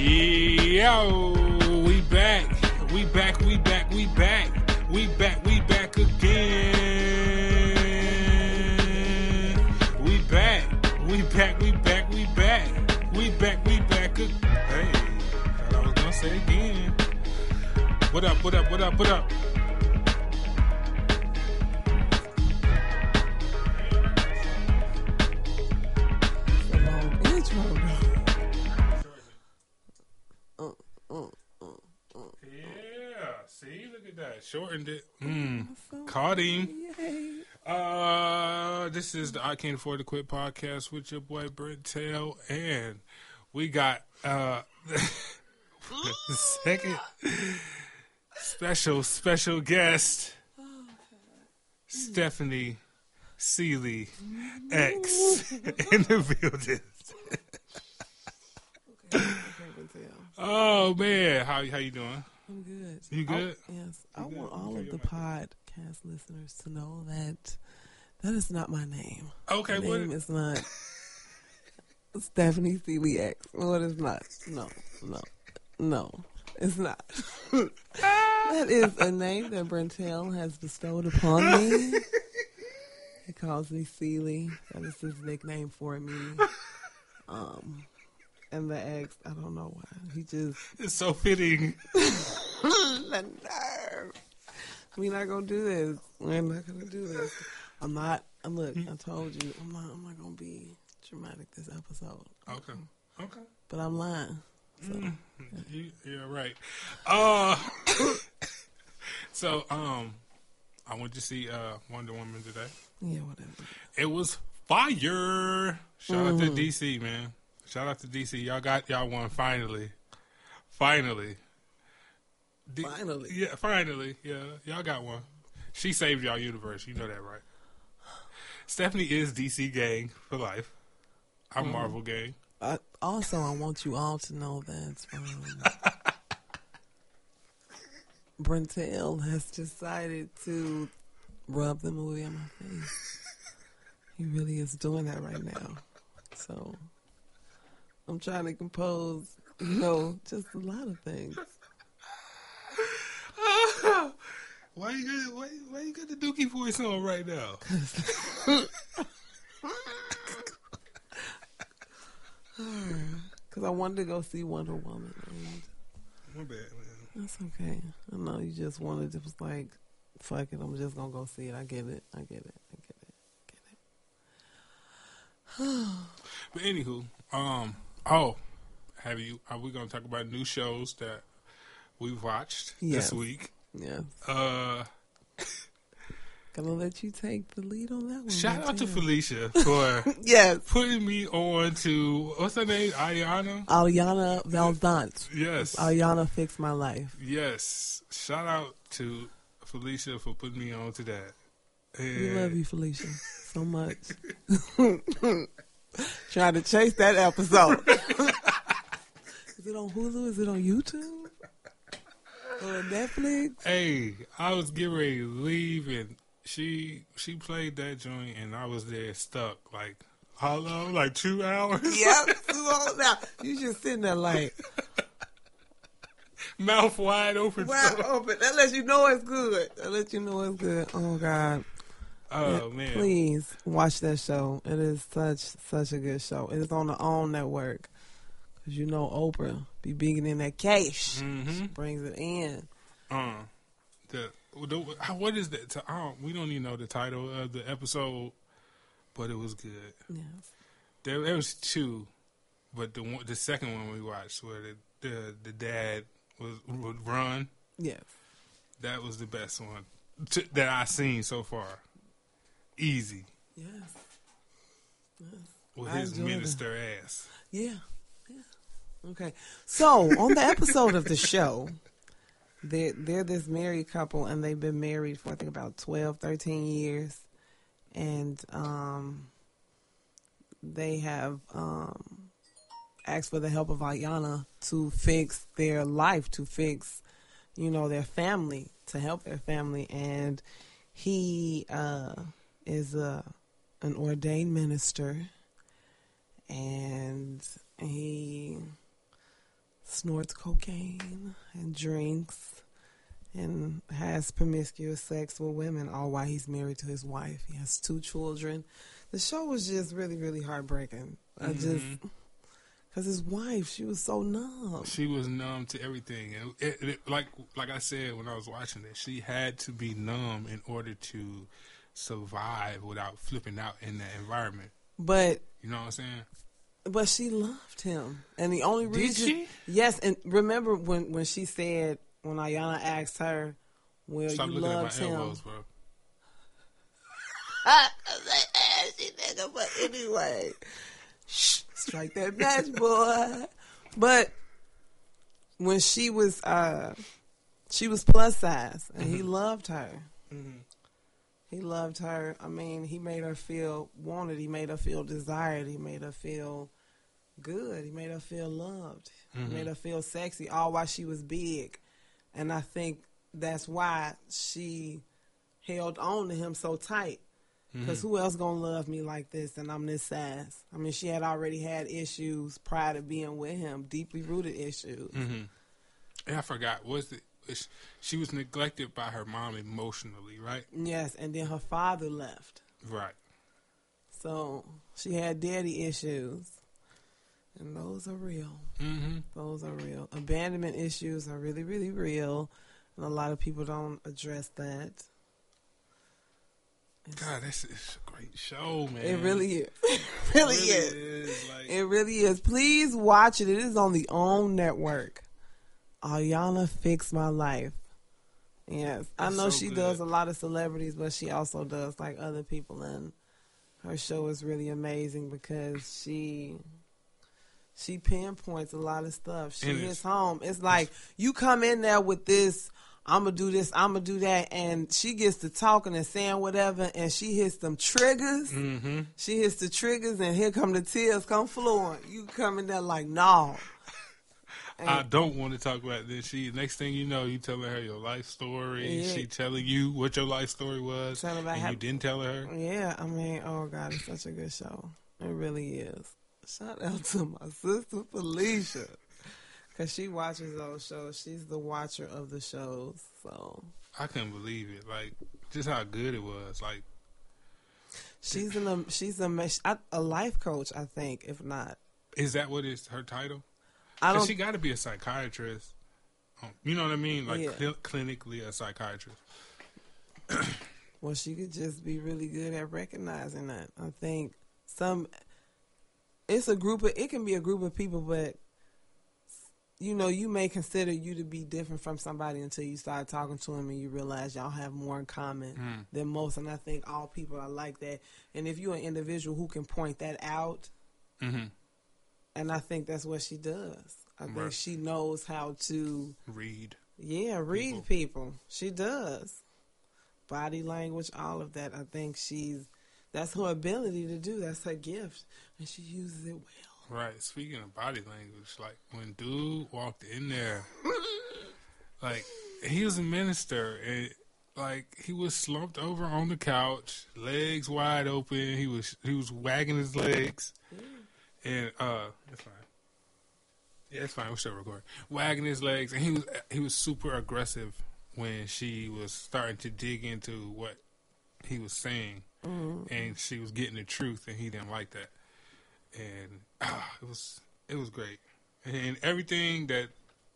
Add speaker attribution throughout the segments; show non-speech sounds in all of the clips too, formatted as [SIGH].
Speaker 1: Yo, we back. We back, we back, we back. We back, we back again. We back, we back, we back, we back. We back, we back again. Hey, I was gonna say again. What up, what up, what up, what up? Shortened it. Mm. Caught him. Uh, this is the I Can't Afford to Quit podcast with your boy Brentel, and we got uh the [LAUGHS] second special special guest, Stephanie Seeley X [LAUGHS] in the building.
Speaker 2: Okay, I can tell.
Speaker 1: Oh man, how how you doing?
Speaker 2: I'm good.
Speaker 1: You good?
Speaker 2: I, yes. I
Speaker 1: good?
Speaker 2: want all of the podcast listeners to know that that is not my name.
Speaker 1: Okay,
Speaker 2: my
Speaker 1: what?
Speaker 2: name is not Stephanie Seeley X. No, it is not. No, no, no. It's not. [LAUGHS] that is a name that Brentel has bestowed upon me. he calls me Seeley. That is his nickname for me. Um, and the ex. I don't know why. He just
Speaker 1: It's so fitting. [LAUGHS]
Speaker 2: the nerve. We're not gonna do this. We're not gonna do this. I'm not. I'm look. I told you. I'm not. I'm not gonna be dramatic this episode.
Speaker 1: Okay, okay.
Speaker 2: But I'm lying. So
Speaker 1: You, you're right. Uh, [COUGHS] so um, I went to see uh Wonder Woman today.
Speaker 2: yeah, whatever.
Speaker 1: It was fire. Shout out
Speaker 2: Mm-hmm.
Speaker 1: to DC, man. Shout out to DC. Y'all got y'all one finally. Finally. D-
Speaker 2: Finally.
Speaker 1: Yeah, finally. Yeah, y'all got one. She saved y'all universe. You know that, right? Stephanie is DC gang for life. I'm
Speaker 2: Mm-hmm.
Speaker 1: Marvel gang.
Speaker 2: Also, I want you all to know that um, [LAUGHS] Brentel has decided to rub the movie on my face. He really is doing that right now. So I'm trying to compose, you know, just a lot of things. [LAUGHS]
Speaker 1: Why you got why, why you got the Dookie voice on right now?
Speaker 2: Because [LAUGHS] I wanted to go see Wonder Woman. And
Speaker 1: My bad, man.
Speaker 2: that's okay. I know you just wanted to, was like, fuck it, I'm just going to go see it. I get it. I get it. I get it. I get it. [SIGHS]
Speaker 1: But anywho, um, oh, have you? Are we gonna talk about new shows that we've watched this week?
Speaker 2: Yeah.
Speaker 1: Uh, [LAUGHS]
Speaker 2: Gonna let you take the lead on that one.
Speaker 1: shout out to Felicia [LAUGHS] for
Speaker 2: Yes.
Speaker 1: putting me on to what's her name, Iyanla.
Speaker 2: Iyanla Vanzant.
Speaker 1: Yes,
Speaker 2: Aliana fixed my life.
Speaker 1: yes. Shout out to Felicia for putting me on to that.
Speaker 2: We love you, Felicia, so much. [LAUGHS] [LAUGHS] Trying to chase that episode. [LAUGHS] is it on Hulu? Is it on YouTube? Or Netflix?
Speaker 1: Hey, I was getting ready to leave, and she she played that joint, and I was there stuck like how long? Like two hours. [LAUGHS]
Speaker 2: Yep. two hours. now you just sitting there like
Speaker 1: mouth wide open.
Speaker 2: wide open. That lets you know it's good. That lets you know it's good. Oh God.
Speaker 1: Oh
Speaker 2: Yeah,
Speaker 1: man,
Speaker 2: Please watch that show. It is such such a good show. It is on the OWN network. Cause you know Oprah be bigging in that cash.
Speaker 1: hmm
Speaker 2: Brings it in.
Speaker 1: Uh, the, the what is that? Don't, we don't even know the title of the episode, but it was good.
Speaker 2: Yes.
Speaker 1: There, there was two, but the one, the second one we watched where the the, the dad was would run.
Speaker 2: Yes.
Speaker 1: That was the best one t- that I've seen so far. Easy
Speaker 2: Yes.
Speaker 1: with
Speaker 2: I
Speaker 1: his minister ass.
Speaker 2: Yeah. Yeah. Okay. So on the episode of the show, they're they're this married couple and they've been married for I think about 12, 13 years. And um they have um asked for the help of Iyanla to fix their life, to fix, you know, their family, to help their family. And he uh is a an ordained minister and he snorts cocaine and drinks and has promiscuous sex with women, all while he's married to his wife. He has two children. The show was just really, really heartbreaking. I just
Speaker 1: Mm-hmm.
Speaker 2: because his wife, she was so numb.
Speaker 1: She was numb to everything, and it, it, like like I said when I was watching it, she had to be numb in order to survive without flipping out in that environment.
Speaker 2: But
Speaker 1: You know what I'm saying?
Speaker 2: but she loved him, and the only
Speaker 1: Did
Speaker 2: reason,
Speaker 1: she?
Speaker 2: yes, and remember when when she said when Iyanla asked her, "Well,
Speaker 1: Stop
Speaker 2: you loved
Speaker 1: my
Speaker 2: him."
Speaker 1: elbows, bro.
Speaker 2: I was like, ashy nigga, but anyway, shh, strike that match, boy. But when she was, uh, she was plus size, and he loved her. He loved her. I mean, he made her feel wanted. He made her feel desired. He made her feel good. He made her feel loved. He made her feel sexy, all while she was big. And I think that's why she held on to him so tight. Because who else gonna love me like this? And I'm this size. I mean, she had already had issues prior to being with him, deeply rooted issues.
Speaker 1: Mm-hmm. And I forgot. Was it? She was neglected by her mom emotionally, right?
Speaker 2: Yes, and then her father left.
Speaker 1: Right.
Speaker 2: So she had daddy issues. And those are real.
Speaker 1: Mm-hmm.
Speaker 2: Those are real. Abandonment issues are really, really real. And a lot of people don't address that. It's-
Speaker 1: God, this is a great show, man.
Speaker 2: It really is. [LAUGHS] It really,
Speaker 1: It
Speaker 2: is.
Speaker 1: is. Like,
Speaker 2: It really is. Please watch it. It is on the OWN network. Iyanla Fix My Life. Yes. I know
Speaker 1: so
Speaker 2: she
Speaker 1: good.
Speaker 2: does a lot of celebrities, but she also does like other people and her show is really amazing because she she pinpoints a lot of stuff. She
Speaker 1: And
Speaker 2: hits
Speaker 1: it's-
Speaker 2: home. It's like you come in there with this I'm gonna do this, I'm gonna do that, and she gets to talking and saying whatever, and she hits them triggers.
Speaker 1: mm-hmm.
Speaker 2: She hits the triggers, and here come the tears come flowing. You come in there like, no.
Speaker 1: I don't want to talk about this. She next thing you know, you telling her your life story.
Speaker 2: Yeah.
Speaker 1: She telling you what your life story was,
Speaker 2: Telling about
Speaker 1: and
Speaker 2: how-
Speaker 1: you didn't tell her.
Speaker 2: Yeah, I mean, oh God, it's such a good show. It really is. Shout out to my sister Felicia. Because she watches those shows. She's the watcher of the shows. So
Speaker 1: I couldn't believe it. Like just how good it was. Like
Speaker 2: she's an, she's a, a a life coach, I think, if not.
Speaker 1: is that what is her title?
Speaker 2: I don't
Speaker 1: she got to be a psychiatrist. Um, you know what I mean? Like
Speaker 2: Yeah.
Speaker 1: cl- clinically a psychiatrist. [CLEARS THROAT]
Speaker 2: Well, she could just be really good at recognizing that. I think some, it's a group of, it can be a group of people, but you know, you may consider you to be different from somebody until you start talking to them and you realize y'all have more in common
Speaker 1: Mm.
Speaker 2: than most. And I think all people are like that. And if you're an individual who can point that out,
Speaker 1: Mm-hmm.
Speaker 2: And I think that's what she does. I think she knows how to
Speaker 1: Read.
Speaker 2: yeah, read people. She does. Body language, all of that. I think she's that's her ability to do. That's her gift, and she uses it well.
Speaker 1: Right. Speaking of body language, like when dude walked in there, [LAUGHS] like he was a minister and like he was slumped over on the couch, legs wide open. He was he was wagging his legs, and uh, it's fine. Yeah, it's fine. We're still recording. Wagging his legs, and he was he was super aggressive when she was starting to dig into what he was saying, and she was getting the truth, and he didn't like that and ah, it was it was great. And everything that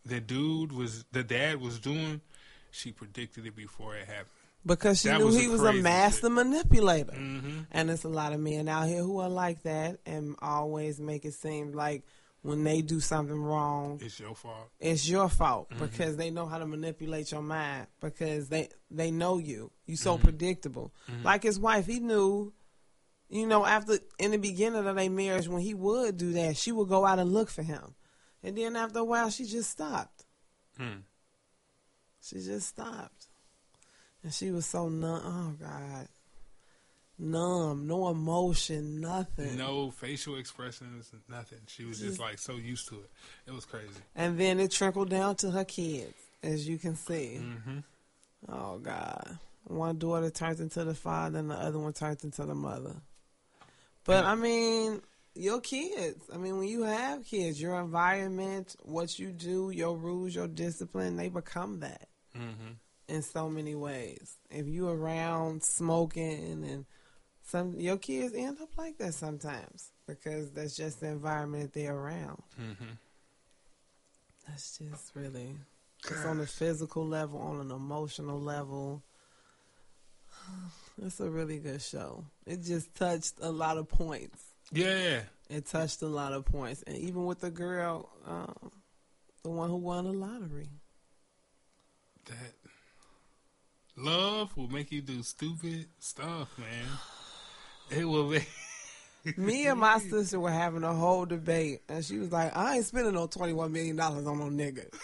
Speaker 1: the dude was, the dad was doing, she predicted it before it happened.
Speaker 2: Because she
Speaker 1: That
Speaker 2: knew
Speaker 1: was
Speaker 2: he was a master
Speaker 1: shit.
Speaker 2: manipulator.
Speaker 1: Mm-hmm.
Speaker 2: And there's a lot of men out here who are like that and always make it seem like when they do something wrong,
Speaker 1: It's your fault.
Speaker 2: it's your fault because they know how to manipulate your mind because they they know you. You so predictable. Like his wife, he knew. You know, after in the beginning of their marriage, when he would do that, she would go out and look for him, and then after a while, she just stopped.
Speaker 1: Hmm.
Speaker 2: She just stopped, and she was so numb. Oh God, numb, no emotion, nothing.
Speaker 1: No facial expressions, nothing. She was just like so used to it. It was crazy.
Speaker 2: And then it trickled down to her kids, as you can see.
Speaker 1: Mm-hmm.
Speaker 2: Oh God. One daughter turns into the father and the other one turns into the mother. But. I mean, your kids. I mean, when you have kids, your environment, what you do, your rules, your discipline, they become that
Speaker 1: Mm-hmm.
Speaker 2: In so many ways. If you around smoking and some your kids end up like that sometimes because that's just the environment they're around.
Speaker 1: Mm-hmm.
Speaker 2: That's just really it's on a physical level, on an emotional level. [SIGHS] It's a really good show. It just touched a lot of points.
Speaker 1: Yeah.
Speaker 2: It touched a lot of points, and even with the girl, um, the one who won the lottery.
Speaker 1: That love will make you do stupid stuff, man. It will make. [LAUGHS]
Speaker 2: Me and my sister were having a whole debate, and she was like, "I ain't spending no twenty one million dollars on no nigga." [LAUGHS]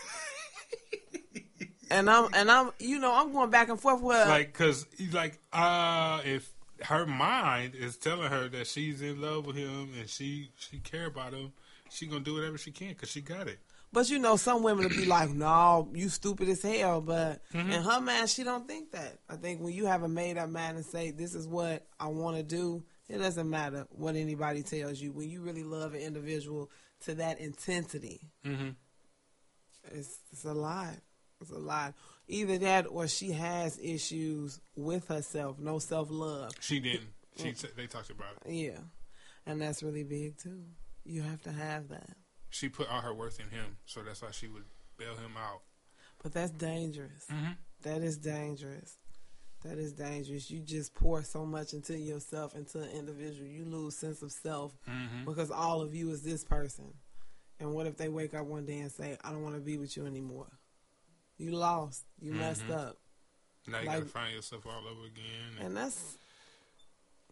Speaker 2: and I'm and I'm you know I'm going back and forth with her.
Speaker 1: like because like uh if her mind is telling her that she's in love with him and she she care about him she gonna do whatever she can because she got it
Speaker 2: But you know, some women will be like, "No, you stupid as hell." But
Speaker 1: Mm-hmm.
Speaker 2: in her mind, she don't think that. I think when you have a made up mind and say, "This is what I want to do," it doesn't matter what anybody tells you. When you really love an individual to that intensity,
Speaker 1: mm-hmm.
Speaker 2: it's, it's a lie. It's a lie. Either that, or she has issues with herself, no self love.
Speaker 1: she didn't [LAUGHS] she they talked about it
Speaker 2: Yeah, and that's really big too. You have to have that.
Speaker 1: She put all her worth in him so that's why she would bail him out
Speaker 2: But that's dangerous.
Speaker 1: mm-hmm.
Speaker 2: That is dangerous. That is dangerous. You just pour so much into yourself, into an individual. You lose sense of self
Speaker 1: Mm-hmm.
Speaker 2: because all of you is this person. And what if they wake up one day and say, "I don't want to be with you anymore"? You lost. You messed
Speaker 1: Mhm.
Speaker 2: up.
Speaker 1: now you
Speaker 2: Like-
Speaker 1: gotta find yourself all over again and
Speaker 2: And that's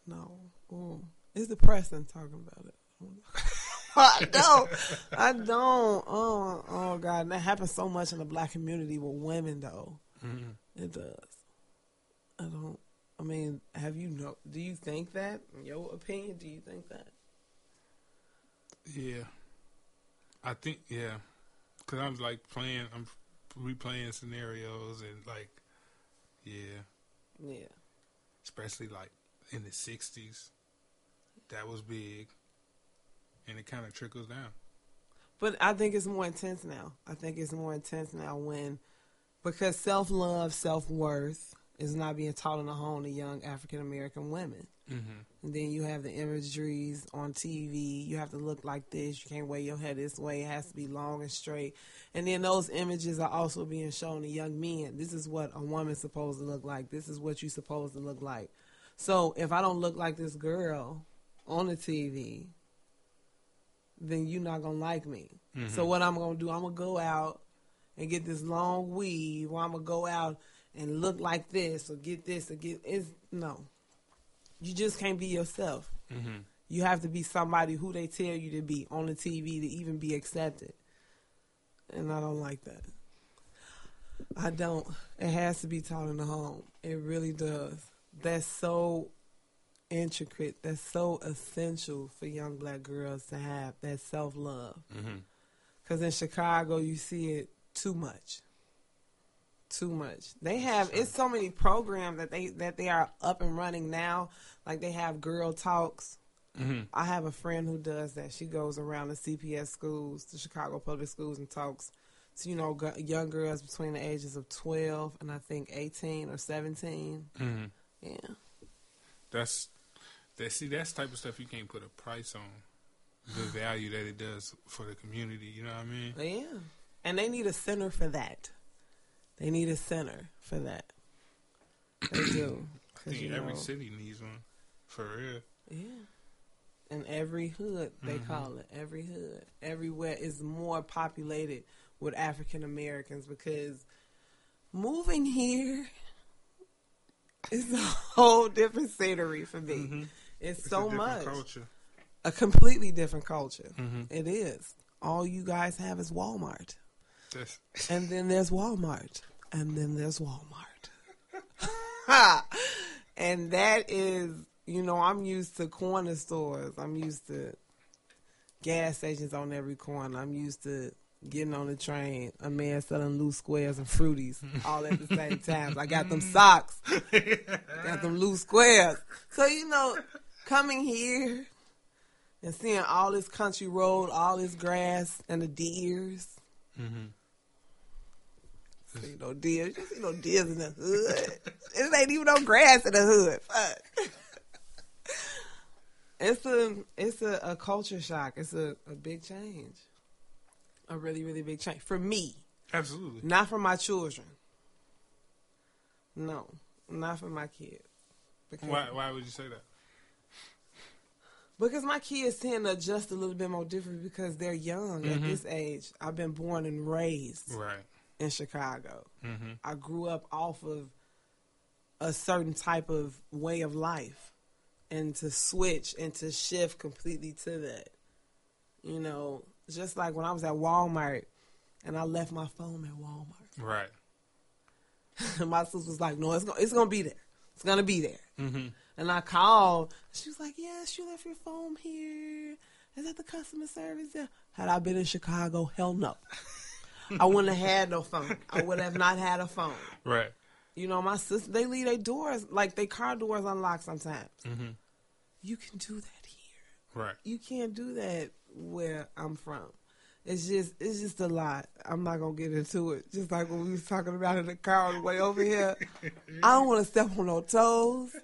Speaker 2: no. Ooh. It's depressing talking about it. [LAUGHS] I don't. I don't. Oh, oh God. And that happens so much in the black community with women, though.
Speaker 1: Mhm.
Speaker 2: It does. I don't. I mean, have you know? Do you think that? In your opinion, do you think that?
Speaker 1: yeah i think yeah because i'm like playing i'm replaying scenarios and like yeah
Speaker 2: Yeah.
Speaker 1: especially like in the 60s that was big and it kind of trickles down
Speaker 2: But I think it's more intense now. I think it's more intense now when, because self love, self worth is not being taught in the home to young African American women.
Speaker 1: mm-hmm.
Speaker 2: And then you have the imageries on TV. You have to look like this. You can't wear your hair this way. It has to be long and straight. And then those images are also being shown to young men. This is what a woman's supposed to look like. This is what you're supposed to look like. So if I don't look like this girl on the TV, then you're not gonna like me.
Speaker 1: Mhm.
Speaker 2: So what I'm gonna do? I'm gonna go out and get this long weave, or I'm gonna go out and look like this, or get this, or get. It's no. You just can't be yourself.
Speaker 1: Mm-hmm.
Speaker 2: You have to be somebody who they tell you to be on the TV to even be accepted. And I don't like that. I don't. It has to be taught in the home. It really does. That's so intricate. That's so essential for young black girls to have that self love.
Speaker 1: Mm-hmm.
Speaker 2: Because in Chicago, you see it too much. Too much. They have it's so many programs that they that they are up and running now. Like they have girl talks.
Speaker 1: Mm-hmm.
Speaker 2: I have a friend who does that. She goes around the CPS schools, the Chicago public schools, and talks to you know g- young girls between the ages of twelve and I think eighteen or seventeen.
Speaker 1: Mm-hmm.
Speaker 2: Yeah,
Speaker 1: That's that. See, that's the type of stuff you can't put a price on. The [SIGHS] value that it does for the community. You know what I mean?
Speaker 2: yeah. And they need a center for that. They need a center for that. They do. [COUGHS]
Speaker 1: I think every
Speaker 2: know-
Speaker 1: city needs one. For real.
Speaker 2: Yeah. In every hood, they
Speaker 1: Mhm.
Speaker 2: call it. Every hood. Everywhere is more populated with African Americans because moving here [LAUGHS] is a whole different scenery for me.
Speaker 1: Mm-hmm.
Speaker 2: It's,
Speaker 1: It's
Speaker 2: so
Speaker 1: a
Speaker 2: much.
Speaker 1: culture.
Speaker 2: A completely different culture.
Speaker 1: Mm-hmm.
Speaker 2: It is. All you guys have is Walmart.
Speaker 1: That's
Speaker 2: And then there's Walmart. And then there's Walmart. [LAUGHS] [LAUGHS] and that is, you know, I'm used to corner stores. I'm used to gas stations on every corner. I'm used to getting on the train, a man selling loose squares and fruities all at the same [LAUGHS] time. I got them socks, got them loose squares. So, you know, coming here and seeing all this country road, all this grass, and the deers.
Speaker 1: Mm-hmm.
Speaker 2: See no deers. You see no deers in the hood. [LAUGHS] it ain't even no grass in the hood. Fuck. [LAUGHS] it's a it's a, a culture shock. It's a, a big change. A really, really big change. For me.
Speaker 1: Absolutely.
Speaker 2: Not for my children. No. Not for my kids. Because,
Speaker 1: Why? Why would you say that?
Speaker 2: Because my kids tend to adjust a little bit more different because they're young at
Speaker 1: Mhm.
Speaker 2: this age. I've been born and raised
Speaker 1: Right.
Speaker 2: in Chicago.
Speaker 1: Mm-hmm.
Speaker 2: I grew up off of a certain type of way of life and to switch and to shift completely to that. You know, just like when I was at Walmart and I left my phone at Walmart.
Speaker 1: Right. [LAUGHS]
Speaker 2: my sister was like, "No, it's gonna it's gonna be there. It's gonna be there."
Speaker 1: Mm-hmm.
Speaker 2: And I called. She was like, "Yes, you left your phone here. Is that the customer service there?" Had I been in Chicago, hell no. I wouldn't have had no phone. I would have not had a phone.
Speaker 1: Right.
Speaker 2: You know, my sister they leave their doors like their car doors unlocked sometimes.
Speaker 1: Mm-hmm.
Speaker 2: You can do that here.
Speaker 1: Right.
Speaker 2: You can't do that where I'm from. It's just it's just a lot. I'm not gonna get into it. Just like when we was talking about in the car on the way over here. [LAUGHS] I don't want to step on no toes,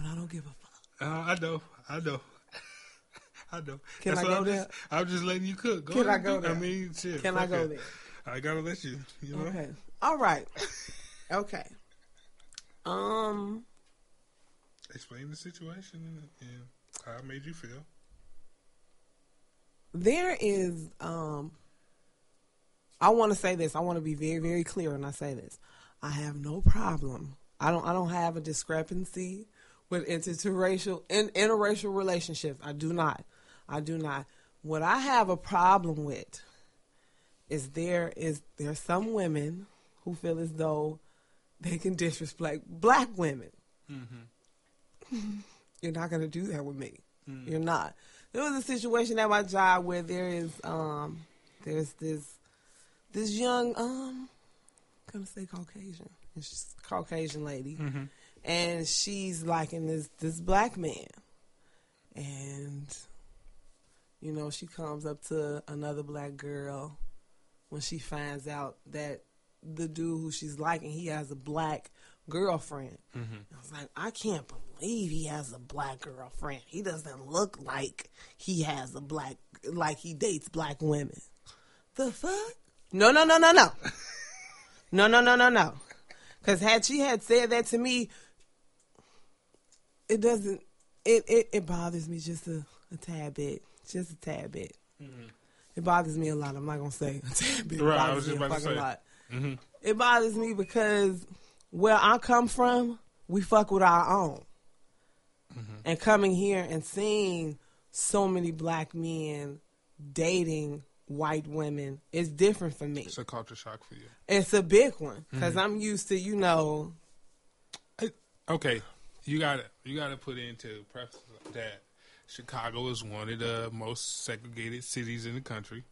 Speaker 2: but I don't give a fuck.
Speaker 1: Uh, I know. I know. [LAUGHS] I know.
Speaker 2: Can I
Speaker 1: what
Speaker 2: go
Speaker 1: I'm
Speaker 2: there?
Speaker 1: Just, I'm just letting you cook. Go
Speaker 2: Can I go
Speaker 1: do- I mean, shit.
Speaker 2: Can I go
Speaker 1: it.
Speaker 2: there?
Speaker 1: I gotta let you. You know.
Speaker 2: Okay. All right. okay. Um.
Speaker 1: Explain the situation and, and how it made you feel.
Speaker 2: there is um I want to say this. I want to be very very clear when I say this. I have no problem. I don't I don't have a discrepancy with interracial in, interracial relationships. I do not. I do not. What I have a problem with is there is there's some women who feel as though they can disrespect black women. You're not going to do that with me. You're not. There was a situation at my job where there is um there's this this young um I'm gonna say Caucasian. It's a Caucasian lady.
Speaker 1: Mm-hmm.
Speaker 2: And she's liking this this black man. And you know, she comes up to another black girl when she finds out that the dude who she's liking, he has a black girlfriend.
Speaker 1: Mm-hmm.
Speaker 2: I was like, I can't believe he has a black girlfriend. He doesn't look like he has a black, like he dates black women. The fuck? No, no, no, no, no. [LAUGHS] No, no, no, no, no. Because had she had said that to me, it doesn't, it, it, it bothers me just a, a tad bit. Just a tad bit. Mm-hmm. It bothers me a lot. I'm not going to say a tad bit. It
Speaker 1: Right, I
Speaker 2: bothers
Speaker 1: was just
Speaker 2: me a
Speaker 1: about to
Speaker 2: fucking
Speaker 1: say.
Speaker 2: lot.
Speaker 1: Mm-hmm.
Speaker 2: It bothers me because where I come from, we fuck with our own. Mm-hmm. And coming here and seeing so many black men dating white women is different for me.
Speaker 1: It's a culture shock for you.
Speaker 2: It's a big one because mm-hmm. I'm used to, you know,
Speaker 1: Okay, you got to you got to put into preface that Chicago is one of the most segregated cities in the country.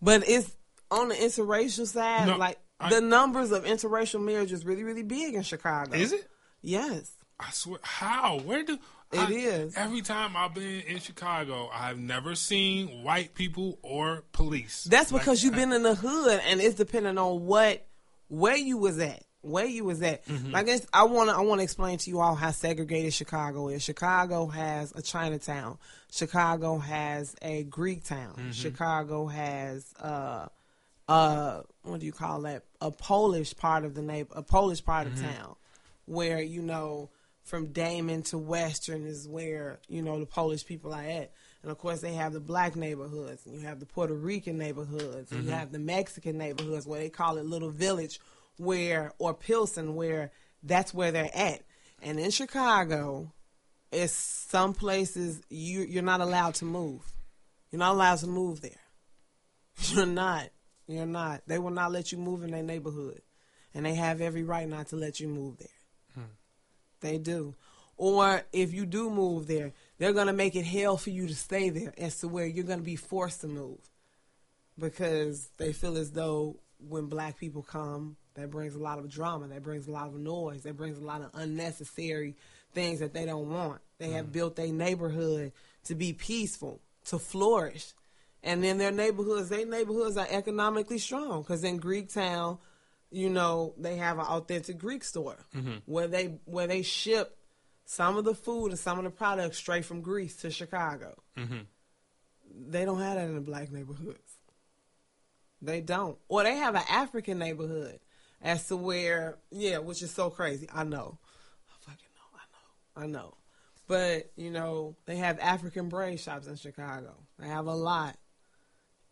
Speaker 2: but it's on the interracial side.
Speaker 1: No,
Speaker 2: like
Speaker 1: I-
Speaker 2: the numbers of interracial marriage is really, really big in Chicago.
Speaker 1: Is it?
Speaker 2: Yes.
Speaker 1: I swear. How? Where do?
Speaker 2: It
Speaker 1: I,
Speaker 2: is.
Speaker 1: Every time I've been in Chicago, I've never seen white people or police.
Speaker 2: That's
Speaker 1: Like,
Speaker 2: because you've been in the hood, and it's depending on what where you was at, where you was at. I guess I want to I want to explain to you all how segregated Chicago is. Chicago has a Chinatown. Chicago has a Greek town. Chicago has uh uh what do you call that? A Polish part of the neighbor, a Polish part of town, where you know from Damen to Western is where you know the Polish people are at, and of course they have the black neighborhoods, and you have the Puerto Rican neighborhoods, and you have the Mexican neighborhoods where they call it Little Village, where or Pilsen, where that's where they're at. And in Chicago, it's some places you you're not allowed to move. You're not allowed to move there. [LAUGHS] You're not. You're not. They will not let you move in their neighborhood, and they have every right not to let you move there. Hmm. They do. Or if you do move there, they're going to make it hell for you to stay there as to where you're going to be forced to move. Because they feel as though when black people come, that brings a lot of drama, that brings a lot of noise, that brings a lot of unnecessary things that they don't want. They have mm. built their neighborhood to be peaceful, to flourish. And then their neighborhoods, their neighborhoods are economically strong because in Greektown, you know, they have an authentic Greek store mm-hmm. where they where they ship some of the food and some of the products straight from Greece to Chicago. Mm-hmm. They don't have that in the black neighborhoods. They don't. Or they have an African neighborhood as to where, yeah, which is so crazy. I know. I fucking know. I know. I know. But, you know, they have African brain shops in Chicago. They have a lot.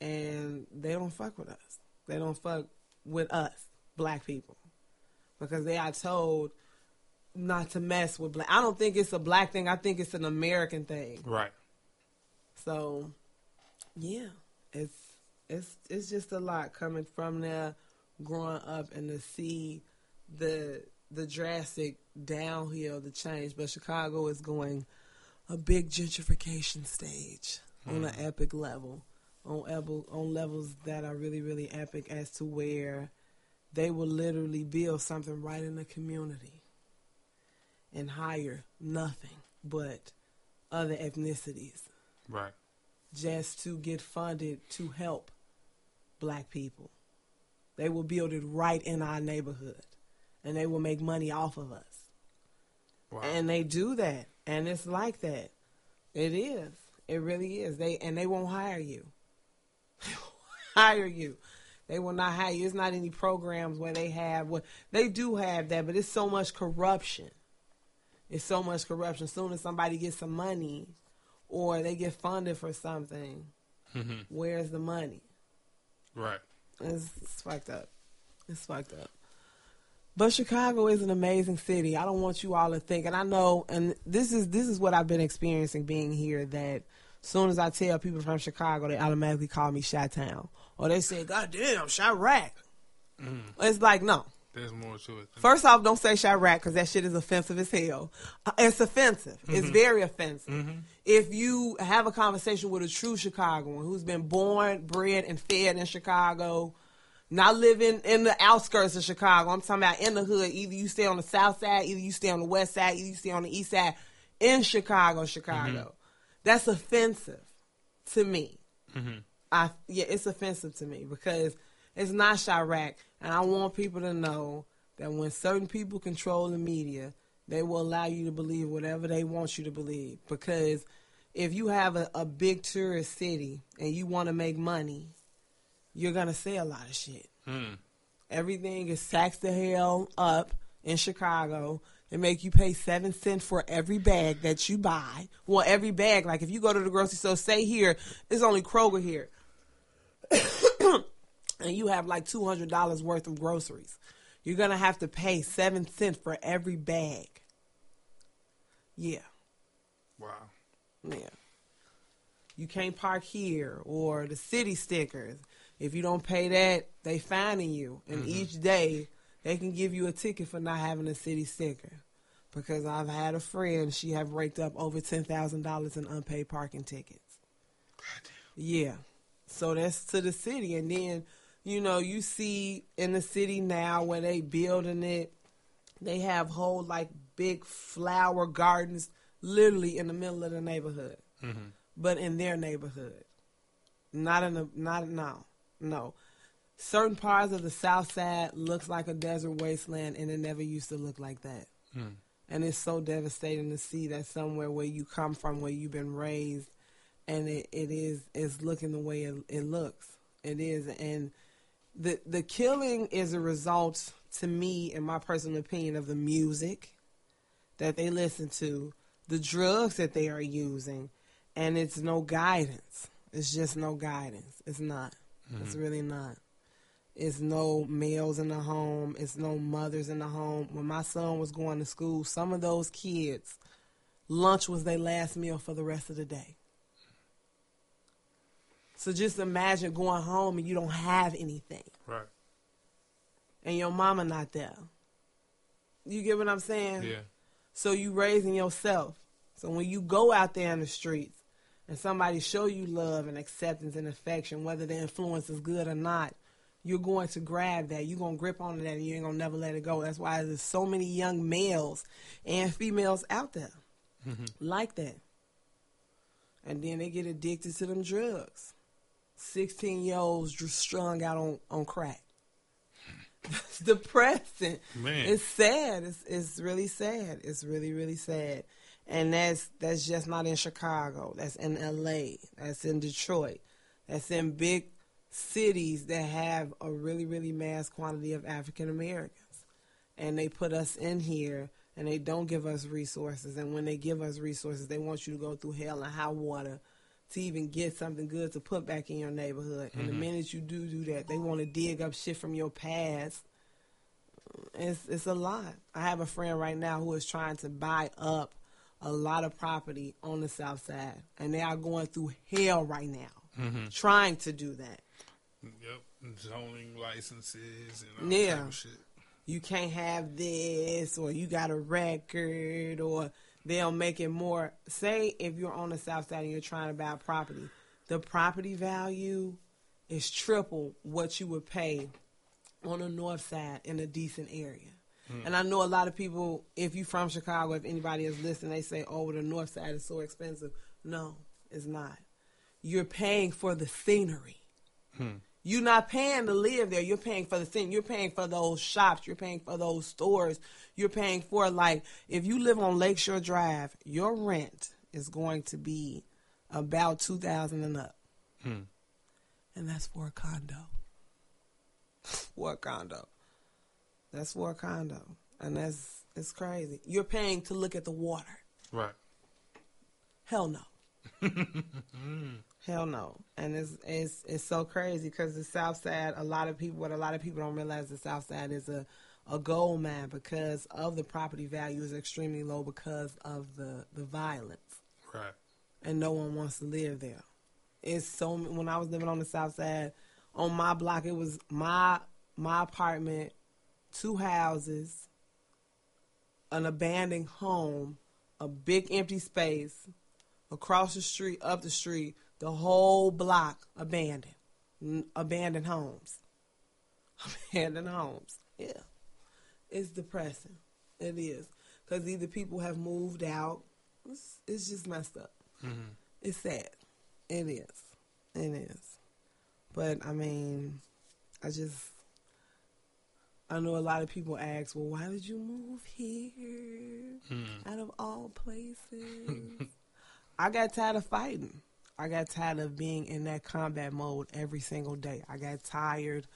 Speaker 2: And they don't fuck with us. They don't fuck with us, black people. Because they are told not to mess with black. I don't think it's a black thing. I think it's an American thing.
Speaker 1: Right.
Speaker 2: So, yeah, it's it's it's just a lot coming from there, growing up, and to see the the drastic downhill, the change. But Chicago is going a big gentrification stage on an hmm. epic level, on able, on levels that are really really epic as to where they will literally build something right in the community and hire nothing but other ethnicities
Speaker 1: Right.
Speaker 2: just to get funded to help black people. They will build it right in our neighborhood and they will make money off of us.
Speaker 1: Wow.
Speaker 2: And they do that. And it's like that. It is. It really is. They and they won't hire you. [LAUGHS] hire you. They will not hire you. It's not any programs where they have what they do have that, but it's so much corruption. It's so much corruption. As soon as somebody gets some money or they get funded for something,
Speaker 1: Mhm.
Speaker 2: where's the money?
Speaker 1: Right.
Speaker 2: It's, it's fucked up. It's fucked up. But Chicago is an amazing city. I don't want you all to think, and I know, and this is this is what I've been experiencing being here. That soon as I tell people from Chicago, they automatically call me Chi Town, or they say, "God damn, Chiraq." Mm-hmm. It's like no.
Speaker 1: There's more to it.
Speaker 2: First off, don't say Chiraq because that shit is offensive as hell. Uh, It's offensive. It's mm-hmm. very offensive. Mm-hmm. If you have a conversation with a true Chicagoan who's been born, bred, and fed in Chicago, not living in the outskirts of Chicago, I'm talking about in the hood. Either you stay on the south side, either you stay on the west side, either you stay on the east side in Chicago, Chicago. Mm-hmm. That's offensive to me. I yeah, it's offensive to me because it's not Chiraq, and I want people to know that when certain people control the media, they will allow you to believe whatever they want you to believe. Because if you have a, a big tourist city and you want to make money, you're gonna say a lot of shit.
Speaker 1: Hmm.
Speaker 2: Everything is taxed the hell up in Chicago. They make you pay seven cents for every bag that you buy. Well, every bag, like if you go to the grocery store, say here, it's only Kroger here. And you have like two hundred dollars worth of groceries. You're gonna have to pay seven cents for every bag. Yeah.
Speaker 1: Wow.
Speaker 2: Yeah. You can't park here or the city stickers. If you don't pay that, they fining you. And mm-hmm. each day they can give you a ticket for not having a city sticker. Because I've had a friend, she have raked up over ten thousand dollars in unpaid parking tickets. Yeah. So that's to the city. And then, you know, you see in the city now where they building it, they have whole like big flower gardens literally in the middle of the neighborhood. Mm-hmm. But in their neighborhood. Not in the not no. No. Certain parts of the south side looks like a desert wasteland and it never used to look like that. Mm. And it's so devastating to see that somewhere where you come from, where you've been raised, and it, it is is looking the way it, it looks. It is, and the the killing is a result, to me, in my personal opinion, of the music that they listen to, the drugs that they are using, and it's no guidance. It's just no guidance. It's not. It's mm-hmm. really not. It's no males in the home. It's no mothers in the home. When my son was going to school, some of those kids, lunch was their last meal for the rest of the day. So just imagine going home and you don't have anything,
Speaker 1: Right.
Speaker 2: and your mama not there. You get what I'm saying?
Speaker 1: Yeah.
Speaker 2: So you raising yourself. So when you go out there in the streets and somebody show you love and acceptance and affection, whether the influence is good or not, you're going to grab that. You're going to grip onto that and you ain't going to never let it go. That's why there's so many young males and females out there mm-hmm. like that. And then they get addicted to them drugs. 16 year olds strung out on, on crack. It's [LAUGHS] depressing.
Speaker 1: Man.
Speaker 2: It's sad. It's it's really sad. It's really really sad. And that's that's just not in Chicago. That's in LA. That's in Detroit. That's in big cities that have a really really mass quantity of African Americans. And they put us in here and they don't give us resources. And when they give us resources, they want you to go through hell and high water to even get something good to put back in your neighborhood. And the mm-hmm. minute you do do that, they want to dig up shit from your past. It's it's a lot. I have a friend right now who is trying to buy up a lot of property on the south side, and they are going through hell right now mm-hmm. trying to do that.
Speaker 1: Yep. Zoning licenses and all
Speaker 2: Yeah.
Speaker 1: type of shit.
Speaker 2: you can't have this or you got a record or they'll make it more say if you're on the south side and you're trying to buy a property the property value is triple what you would pay on the north side in a decent area. Hmm. And i know a lot of people if you're from chicago if anybody is listening they say oh the north side is so expensive. No it's not. You're paying for the scenery hmm. You're not paying to live there. You're paying for the thing. You're paying for those shops. You're paying for those stores. You're paying for like if you live on Lakeshore Drive, your rent is going to be about two thousand and up, hmm. and that's for a condo. [LAUGHS] for a condo, that's for a condo, and that's it's crazy. You're paying to look at the water.
Speaker 1: Right.
Speaker 2: Hell no. [LAUGHS] [LAUGHS] Hell no. And it's it's it's so crazy because the South Side, a lot of people, what a lot of people don't realize, the South Side is a a gold mine because of the property value is extremely low because of the the violence,
Speaker 1: Right.
Speaker 2: and no one wants to live there. It's so when I was living on the South Side, on my block, it was my my apartment, two houses, an abandoned home, a big empty space, across the street, up the street, the whole block abandoned, abandoned homes, [LAUGHS] abandoned homes. Yeah, it's depressing. It is because either people have moved out. It's, it's just messed up. Mm-hmm. It's sad. It is. It is. But I mean, I just. I know a lot of people ask, well, why did you move here? Mm. Out of all places. [LAUGHS] I got tired of fighting. I got tired of being in that combat mode every single day. I got tired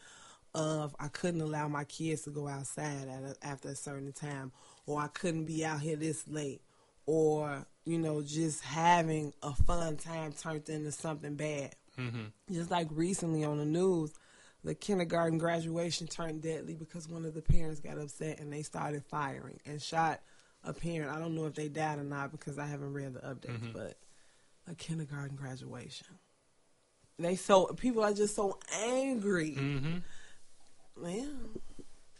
Speaker 2: of I couldn't allow my kids to go outside at a, after a certain time, or I couldn't be out here this late, or you know just having a fun time turned into something bad. Mm-hmm. Just like recently on the news, the kindergarten graduation turned deadly because one of the parents got upset and they started firing and shot a parent. I don't know if they died or not because I haven't read the updates, mm-hmm. but a kindergarten graduation. They so people are just so angry.
Speaker 1: Mm-hmm.
Speaker 2: Man,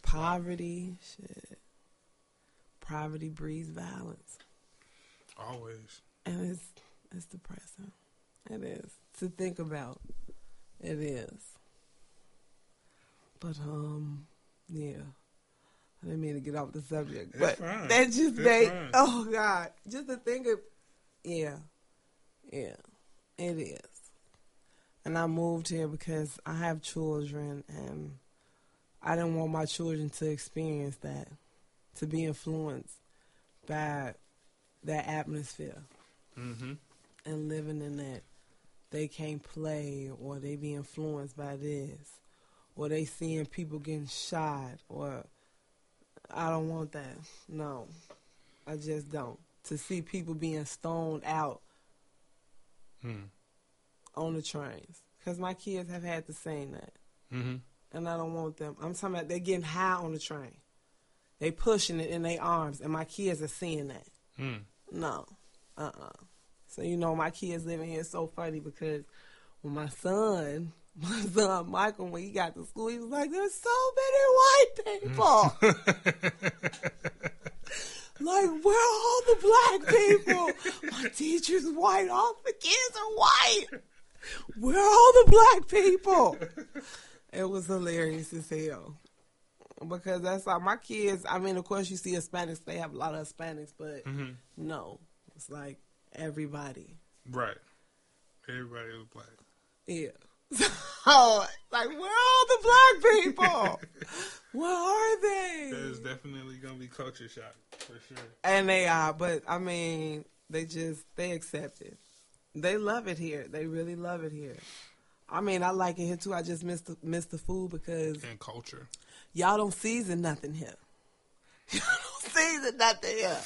Speaker 2: poverty, shit. Poverty breeds violence,
Speaker 1: Always.
Speaker 2: and it's it's depressing. It is to think about. It is. But um, yeah. I didn't mean to get off the subject, but that just made
Speaker 1: fine.
Speaker 2: oh god, just to think of, yeah, yeah, it is. And I moved here because I have children, and I didn't want my children to experience that, to be influenced by that atmosphere
Speaker 1: Mm-hmm.
Speaker 2: and living in that they can't play or they be influenced by this or they seeing people getting shot or I don't want that. No. I just don't. To see people being stoned out
Speaker 1: Mm.
Speaker 2: on the trains. Because my kids have had to say that.
Speaker 1: Mm-hmm.
Speaker 2: And I don't want them. I'm talking about they're getting high on the train. They pushing it in their arms and my kids are seeing that.
Speaker 1: Mm.
Speaker 2: No. Uh uh So you know my kids living here is so funny because when my son [LAUGHS] my son Michael when he got to school he was like, There's so many white people [LAUGHS] Like where are all the black people? my teacher's white, all the kids are white. Where are all the black people? It was hilarious as hell. Because that's like my kids. I mean, of course, you see Hispanics. They have a lot of Hispanics, but
Speaker 1: Mhm.
Speaker 2: no, it's like everybody.
Speaker 1: Right. Everybody was black.
Speaker 2: Yeah. [LAUGHS] So, like, where are all the black people? [LAUGHS] where are they?
Speaker 1: There's definitely gonna be culture shock for sure.
Speaker 2: And they are, but I mean, they just they accept it. They love it here. They really love it here. I mean, I like it here too. I just miss the miss the food because
Speaker 1: And culture.
Speaker 2: y'all don't season nothing here. [LAUGHS] Y'all don't season nothing here.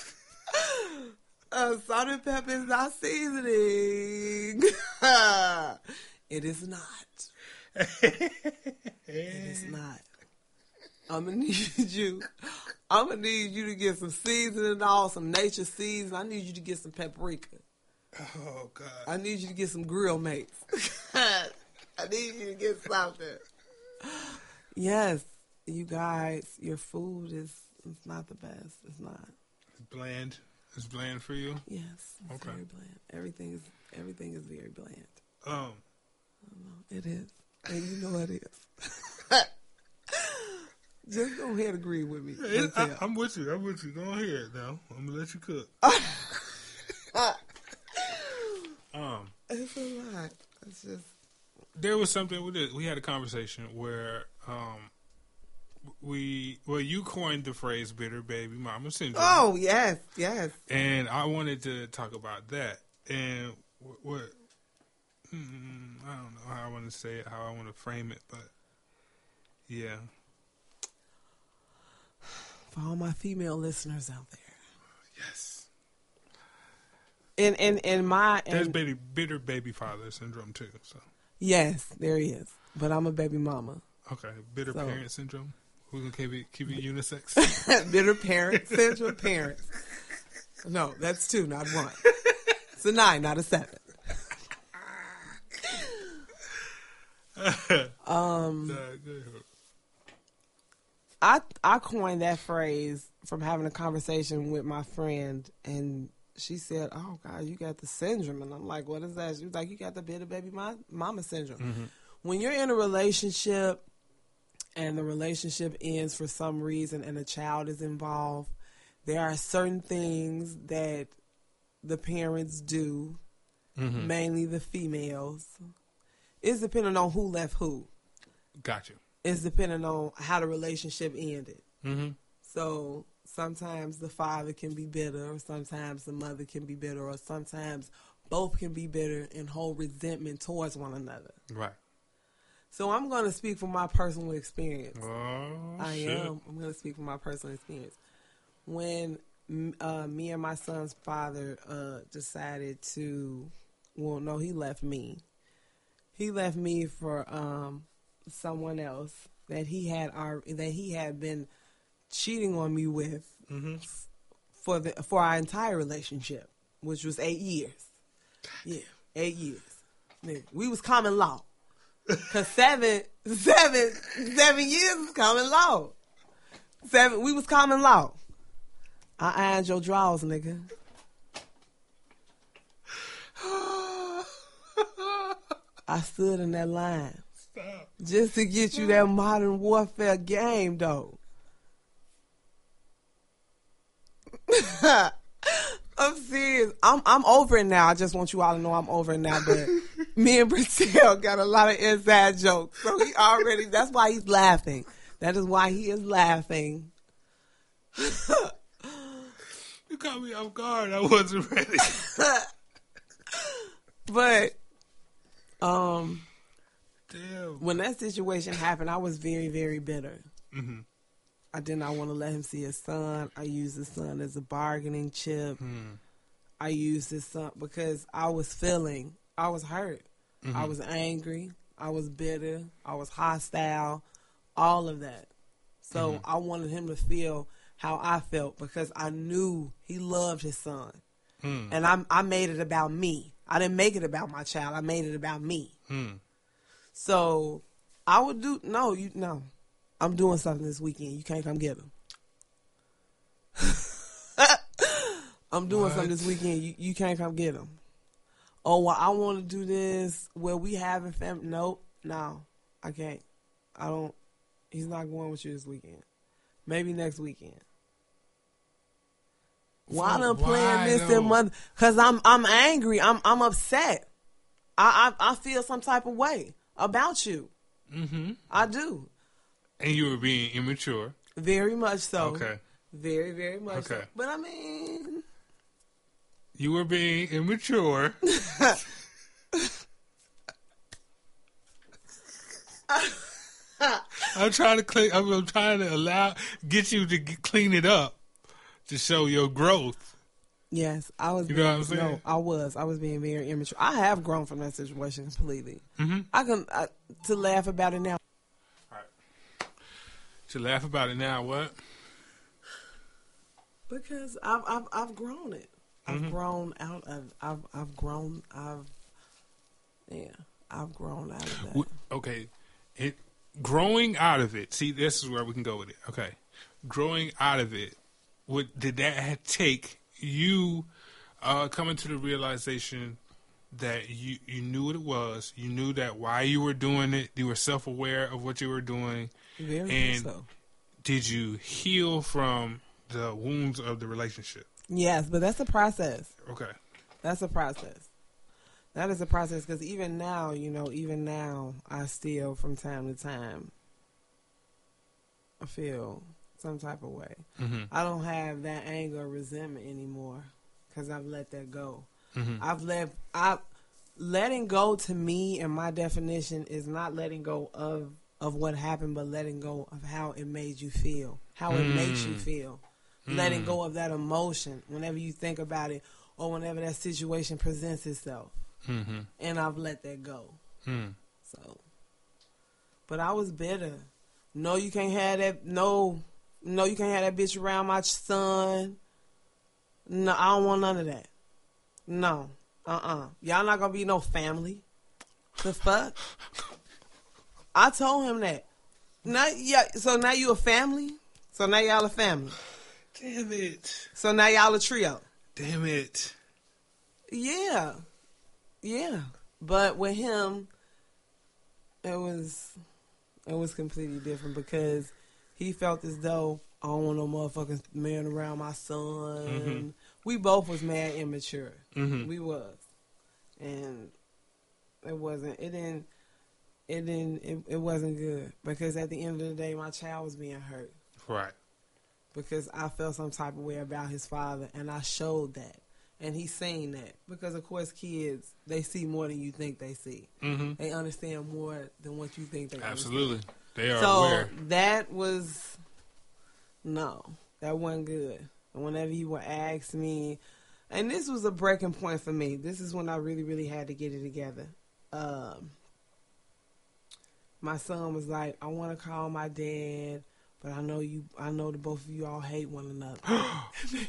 Speaker 2: Uh, salt and pepper is not seasoning. It is not. It is [LAUGHS] not. I'm gonna need you. I'm gonna need you to get some seasoning and all, some nature season. I need you to get some paprika.
Speaker 1: Oh God.
Speaker 2: I need you to get some grill mates. [LAUGHS] I need you to get something. Yes, you guys, your food is it's not the best. It's not.
Speaker 1: It's bland. It's bland for you.
Speaker 2: Yes, it's
Speaker 1: Okay.
Speaker 2: very bland. Everything is everything is very bland.
Speaker 1: Um.
Speaker 2: It is, and you know it is. [LAUGHS] Just go ahead and agree with me.
Speaker 1: it- I, I'm with you. I'm with you. Go ahead now. I'm gonna let you cook. [LAUGHS] Um.
Speaker 2: It's a lot. It's just
Speaker 1: there was something with it. We had a conversation where um we well you coined the phrase bitter baby mama syndrome.
Speaker 2: oh yes, yes.
Speaker 1: And I wanted to talk about that. And what mm, I don't know how I want to say it, how I want to frame it, but yeah. [SIGHS]
Speaker 2: For all my female listeners out there,
Speaker 1: Yes.
Speaker 2: in in in my
Speaker 1: There's
Speaker 2: and,
Speaker 1: baby bitter baby father syndrome too. So
Speaker 2: yes, there is. But I'm a baby mama.
Speaker 1: okay, bitter
Speaker 2: So-
Speaker 1: parent syndrome. We're gonna keep it keep it [LAUGHS] unisex. [LAUGHS]
Speaker 2: Bitter parent, central parents. No, that's two, not one. [LAUGHS] It's a nine, not a seven. [LAUGHS] Um, I I coined that phrase from having a conversation with my friend, and she said, "Oh God, you got the syndrome," and I'm like, "What is that?" She was like, "You got the bitter baby ma- mama syndrome." When you're in a relationship and the relationship ends for some reason, and a child is involved, there are certain things that the parents do, mainly the females. It's depending on who left who.
Speaker 1: Got you.
Speaker 2: It's depending on how the relationship ended.
Speaker 1: Mm-hmm.
Speaker 2: So sometimes the father can be bitter, or sometimes the mother can be bitter, or sometimes both can be bitter and hold resentment towards one another.
Speaker 1: Right.
Speaker 2: So I'm going to speak from my personal experience.
Speaker 1: Oh
Speaker 2: I
Speaker 1: shit.
Speaker 2: am. I'm going to speak from my personal experience. When uh, me and my son's father uh, decided to, well, no, he left me. He left me for um, someone else that he had our that he had been cheating on me with
Speaker 1: Mm-hmm.
Speaker 2: for the for our entire relationship, which was eight years. Yeah, eight years. Nigga, We was common law. Cause seven, [LAUGHS] seven, seven years is common law. Seven, we was common law. I ironed your drawers, nigga. [SIGHS] [SIGHS] [SIGHS] I stood in that line
Speaker 1: Stop.
Speaker 2: just to get you that modern warfare game, though. [LAUGHS] I'm serious. I'm I'm over it now. I just want you all to know I'm over it now. But [LAUGHS] me and Brazil got a lot of inside jokes, so he already. That's why he's laughing. That is why he is laughing.
Speaker 1: You caught me off guard. I wasn't ready. [LAUGHS]
Speaker 2: But um,
Speaker 1: Damn.
Speaker 2: when that situation happened, I was very very bitter.
Speaker 1: Mm-hmm.
Speaker 2: I did not want to let him see his son. I used his son as a bargaining chip.
Speaker 1: Hmm.
Speaker 2: I used his son because I was feeling, I was hurt. I was angry. I was bitter. I was hostile. All of that. So I wanted him to feel how I felt because I knew he loved his son.
Speaker 1: Hmm.
Speaker 2: And I, I made it about me. I didn't make it about my child. I made it about me.
Speaker 1: Hmm.
Speaker 2: So I would do no, you no. I'm doing something this weekend. You can't come get him. [LAUGHS] I'm doing something this weekend. You you can't come get him. Oh well, I want to do this where we having family. Nope, no, I can't. I don't. He's not going with you this weekend. Maybe next weekend. Why
Speaker 1: So
Speaker 2: I'm playing this
Speaker 1: though?
Speaker 2: and mother? Cause I'm I'm angry. I'm I'm upset. I I, I feel some type of way about you.
Speaker 1: Mm-hmm.
Speaker 2: I do
Speaker 1: And you were being immature.
Speaker 2: very much so.
Speaker 1: Okay.
Speaker 2: Very very much. so.
Speaker 1: Okay.
Speaker 2: But I mean,
Speaker 1: You were being immature. [LAUGHS] I'm trying to clean. I'm, I'm trying to allow get you to get, clean it up to show your growth.
Speaker 2: yes, I was.
Speaker 1: You know what I'm saying?
Speaker 2: No, I was. I was being very immature. I have grown from that situation completely.
Speaker 1: Mm-hmm.
Speaker 2: I can I, to laugh about it now.
Speaker 1: To laugh about it now, what?
Speaker 2: Because I've I've I've grown it. I've
Speaker 1: Mhm.
Speaker 2: grown out of I've I've grown I've yeah I've grown out of that.
Speaker 1: Okay, it growing out of it. See, this is where we can go with it. Okay, growing out of it. What did that take you uh, coming to the realization that you you knew what it was? You knew that why you were doing it. You were self aware of what you were doing.
Speaker 2: Very
Speaker 1: and-
Speaker 2: so.
Speaker 1: Did you heal from the wounds of the relationship?
Speaker 2: Yes, but that's a process.
Speaker 1: Okay.
Speaker 2: That's a process. That is a process because even now, you know, even now, I still from time to time, I feel some type of way.
Speaker 1: Mm-hmm.
Speaker 2: I don't have that anger or resentment anymore because I've let that go.
Speaker 1: Mm-hmm.
Speaker 2: I've let I letting go to me and my definition is not letting go of of what happened, but letting go of how it made you feel, how it makes you
Speaker 1: Mm.
Speaker 2: feel, letting go of that emotion whenever you think about it or whenever that situation presents itself.
Speaker 1: Mm-hmm.
Speaker 2: And I've let that go.
Speaker 1: Mm.
Speaker 2: So, but I was bitter. No, you can't have that. No, no, you can't have that bitch around my son. No, I don't want none of that. No, uh, uh Y'all not gonna be no family. The fuck? I told him that. Now, yeah. So now you a family. So now y'all a family.
Speaker 1: Damn it!
Speaker 2: So now y'all a trio.
Speaker 1: Damn it!
Speaker 2: Yeah, yeah. But with him, it was it was completely different because he felt as though I don't want no motherfucking man around my son.
Speaker 1: Mhm.
Speaker 2: We both was mad immature.
Speaker 1: Mm-hmm.
Speaker 2: We was, and it wasn't. It didn't. It didn't. It, it wasn't good because at the end of the day, my child was being hurt
Speaker 1: Right.
Speaker 2: because I felt some type of way about his father, and I showed that, and he's saying that because of course kids they see more than you think they see.
Speaker 1: Mm-hmm.
Speaker 2: They understand more than what you think they
Speaker 1: Absolutely. They are
Speaker 2: So
Speaker 1: aware.
Speaker 2: that was no, that wasn't good. And whenever you would ask me, and this was a breaking point for me. This is when I really, really had to get it together. Um, my son was like, "I want to call my dad." But I know you. I know the both of you all hate one another. [GASPS] [GASPS]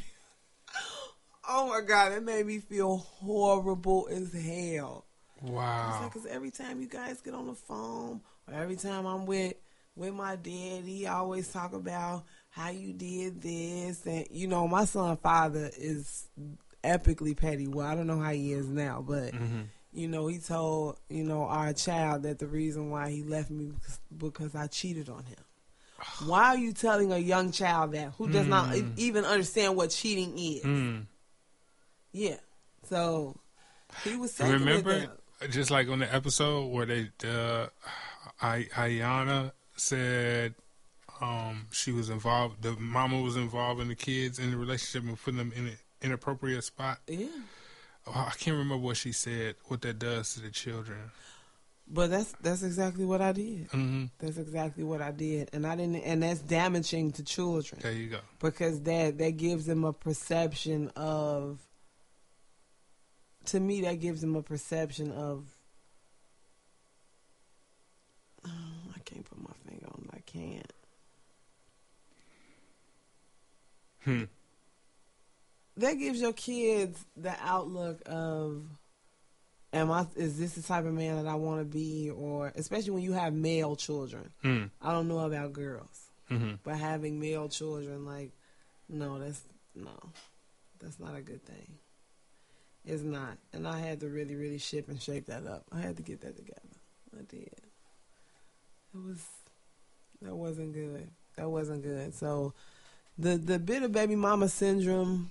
Speaker 2: oh my god, it made me feel horrible as hell.
Speaker 1: Wow.
Speaker 2: Because every time you guys get on the phone, every time I'm with with my dad, he always talk about how you did this, and you know, my son father is epically petty. Well, I don't know how he is now, but
Speaker 1: Mm-hmm.
Speaker 2: you know, he told you know our child that the reason why he left me was because I cheated on him. [SIGHS] Why are you telling a young child that who does not
Speaker 1: Mm.
Speaker 2: even understand what cheating is?
Speaker 1: Mm.
Speaker 2: Yeah, so he was saying
Speaker 1: Remember, just like on the episode where they, uh, I, Iyanla said um, she was involved, the mama was involved in the kids in the relationship and putting them in an inappropriate spot.
Speaker 2: Yeah.
Speaker 1: Oh, I can't remember what she said, what that does to the children.
Speaker 2: But that's that's exactly what I did.
Speaker 1: hmm
Speaker 2: That's exactly what I did, and I didn't. And that's damaging to children
Speaker 1: There you go.
Speaker 2: because that that gives them a perception of. To me, that gives them a perception of. Oh, I can't put my finger on. it. I can't.
Speaker 1: Hmm.
Speaker 2: That gives your kids the outlook of. Am I? Is this the type of man that I want to be? Or especially when you have male children.
Speaker 1: Hmm.
Speaker 2: I don't know about girls,
Speaker 1: hmm
Speaker 2: but having male children, like, no, that's no, that's not a good thing. It's not, and I had to really, really ship and shape that up. I had to get that together. I did. It was, That wasn't good. That wasn't good. So the the bit of baby mama syndrome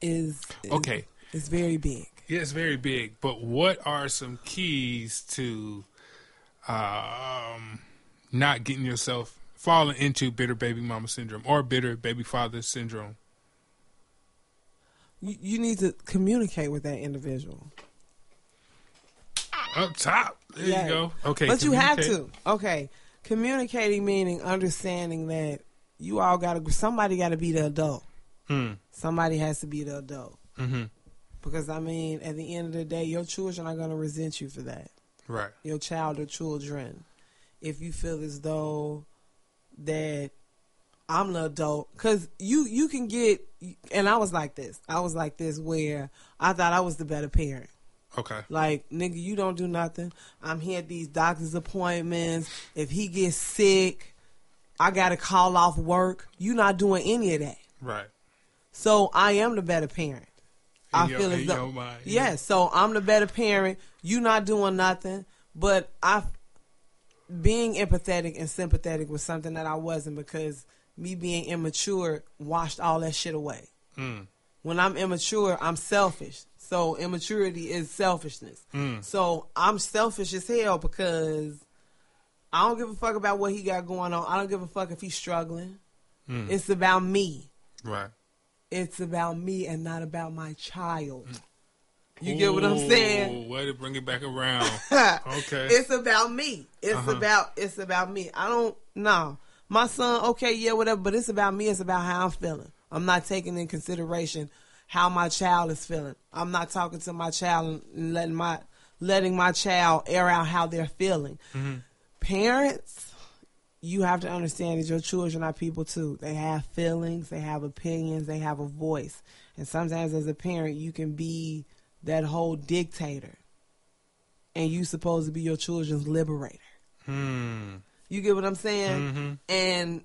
Speaker 2: is, is
Speaker 1: Okay.
Speaker 2: It's very big.
Speaker 1: Yeah, it's very big. But what are some keys to um, not getting yourself falling into bitter baby mama syndrome or bitter baby father syndrome?
Speaker 2: You, you need to communicate with that individual.
Speaker 1: Up top. There you go. Okay.
Speaker 2: But you have to. Okay. Communicating meaning understanding that you all got to, somebody got to be the adult.
Speaker 1: Hmm.
Speaker 2: Somebody has to be the adult.
Speaker 1: Mm-hmm.
Speaker 2: Because, I mean, at the end of the day, your children are going to resent you for that.
Speaker 1: Right.
Speaker 2: Your child or children. If you feel as though that I'm the adult. Because you, you can get, and I was like this. I was like this where I thought I was the better parent.
Speaker 1: Okay.
Speaker 2: Like, nigga, you don't do nothing. I'm here at these doctor's appointments. If he gets sick, I got to call off work. you not doing any of that.
Speaker 1: Right.
Speaker 2: So I am the better parent.
Speaker 1: In
Speaker 2: I
Speaker 1: your-
Speaker 2: feel as though, yes. So I'm the better parent. You not doing nothing, but I, being empathetic and sympathetic was something that I wasn't because me being immature washed all that shit away.
Speaker 1: Mm.
Speaker 2: When I'm immature, I'm selfish. So immaturity is selfishness.
Speaker 1: Mm.
Speaker 2: So I'm selfish as hell because I don't give a fuck about what he got going on. I don't give a fuck if he's struggling.
Speaker 1: Mm.
Speaker 2: It's about me.
Speaker 1: Right.
Speaker 2: It's about me and not about my child. You get what I'm saying?
Speaker 1: Way to bring it back around. [LAUGHS] Okay.
Speaker 2: It's about me. It's
Speaker 1: Uh-huh.
Speaker 2: about it's about me. I don't no. My son, okay, yeah, whatever, but it's about me, it's about how I'm feeling. I'm not taking in consideration how my child is feeling. I'm not talking to my child and letting my letting my child air out how they're feeling. Parents, you have to understand that your children are people too. They have feelings, they have opinions, they have a voice. And sometimes as a parent, you can be that whole dictator. And you supposed to be your children's liberator.
Speaker 1: Hmm.
Speaker 2: You get what I'm saying?
Speaker 1: Mhm.
Speaker 2: And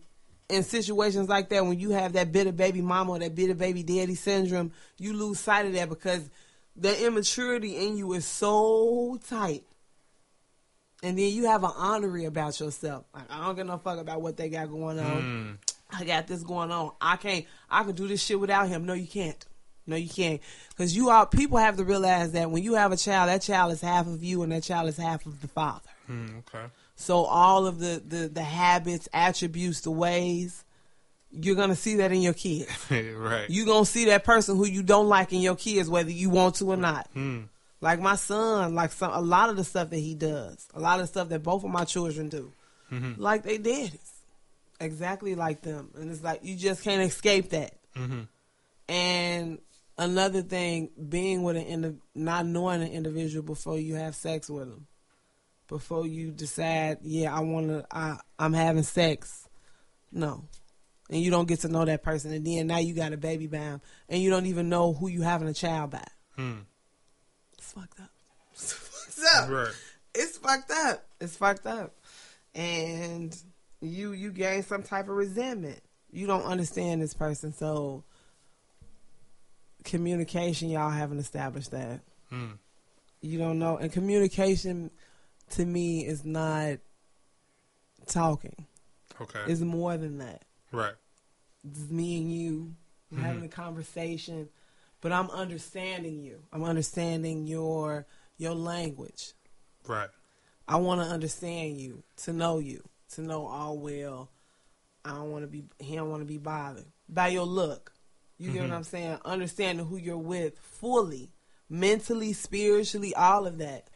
Speaker 2: in situations like that, when you have that bitter baby mama or that bitter baby daddy syndrome, you lose sight of that because the immaturity in you is so tight. And then you have an honorary about yourself. Like, I don't give no fuck about what they got going on.
Speaker 1: Mm.
Speaker 2: I got this going on. I can't. I can do this shit without him. No, you can't. No, you can't. Because you are. People have to realize that when you have a child, that child is half of you, and that child is half of the father.
Speaker 1: Mm, okay.
Speaker 2: So all of the the, the habits, attributes, the ways, you're gonna see that in your kids. [LAUGHS]
Speaker 1: right.
Speaker 2: You're gonna see that person who you don't like in your kids, whether you want to or not.
Speaker 1: Hmm.
Speaker 2: Like my son, like some a lot of the stuff that he does, a lot of the stuff that both of my children do,
Speaker 1: Mhm.
Speaker 2: like they did, exactly like them, and it's like you just can't escape that.
Speaker 1: Mhm.
Speaker 2: And another thing, being with an indi- not knowing an individual before you have sex with them, before you decide, yeah, I want to, I I'm having sex, no, and you don't get to know that person, and then now you got a baby by 'em, and you don't even know who you having a child by.
Speaker 1: Hmm.
Speaker 2: It's fucked up. [LAUGHS] It's fucked up.
Speaker 1: Right.
Speaker 2: It's fucked up. It's fucked up. And you you gain some type of resentment. You don't understand this person, so communication y'all haven't established that.
Speaker 1: Hmm.
Speaker 2: You don't know and communication to me is not talking.
Speaker 1: Okay.
Speaker 2: It's more than that.
Speaker 1: right.
Speaker 2: It's me and you
Speaker 1: Mhm.
Speaker 2: having a conversation, but I'm understanding you. I'm understanding your your language.
Speaker 1: Right.
Speaker 2: I want to understand you, to know you, to know all well. I don't want to be. He don't want to be bothered by your look. You get
Speaker 1: Mhm.
Speaker 2: what I'm saying? Understanding who you're with fully, mentally, spiritually, all of that.